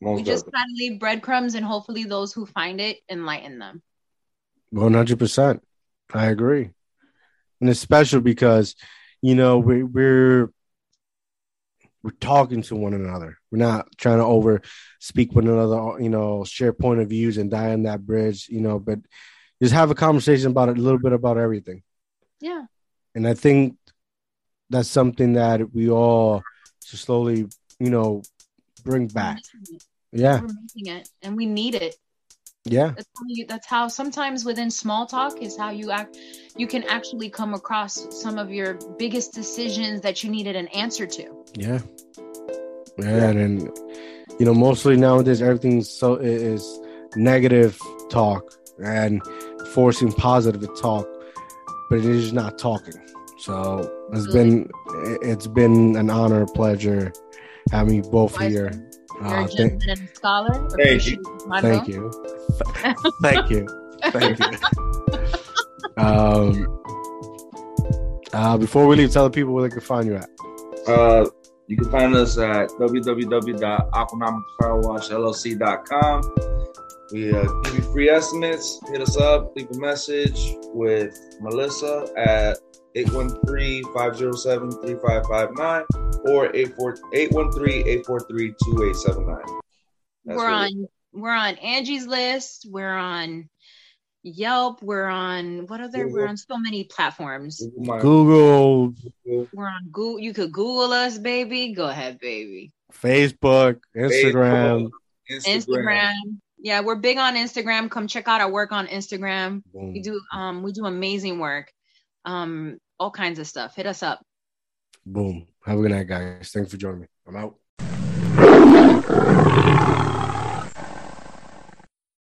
S3: we just gotta leave breadcrumbs, and hopefully, those who find it enlighten them.
S1: One hundred percent, I agree, and it's special because you know we, we're we're talking to one another. We're not trying to over speak one another, you know, share point of views and die on that bridge, you know, but just have a conversation about it, a little bit about everything.
S3: Yeah.
S1: And I think that's something that we all should slowly, you know, bring back. Yeah.
S3: We're making it and we need it.
S1: Yeah.
S3: That's how, you, that's how sometimes within small talk is how you act you can actually come across some of your biggest decisions that you needed an answer to.
S1: Yeah. Yeah, and you know, mostly nowadays everything's so is negative talk and forcing positive talk, but it is not talking. So it's really? been it's been an honor, pleasure having you both here.
S3: You're uh, a th- scholar.
S2: Thank you.
S1: Thank you. Thank you. Thank you. um, Uh, before we leave, tell the people where they can find you at.
S2: Uh, you can find us at www.aquanomicscarwashllc.com. We uh, give you free estimates. Hit us up, leave a message with Melissa at 813-507-3559 or 813-843-2879.
S3: we're on we're on Angie's list. We're on Yelp. We're on what other?
S2: Google.
S3: We're on so many platforms.
S1: Google,
S3: We're on Google. You could Google us, baby. Go ahead, baby.
S1: Facebook, Instagram.
S2: Instagram.
S3: Instagram. Yeah, we're big on Instagram. Come check out our work on Instagram.
S1: Boom.
S3: We do um we do amazing work. Um all kinds of stuff. Hit us up.
S1: Boom. Have a good night, guys. Thanks for joining me. I'm out.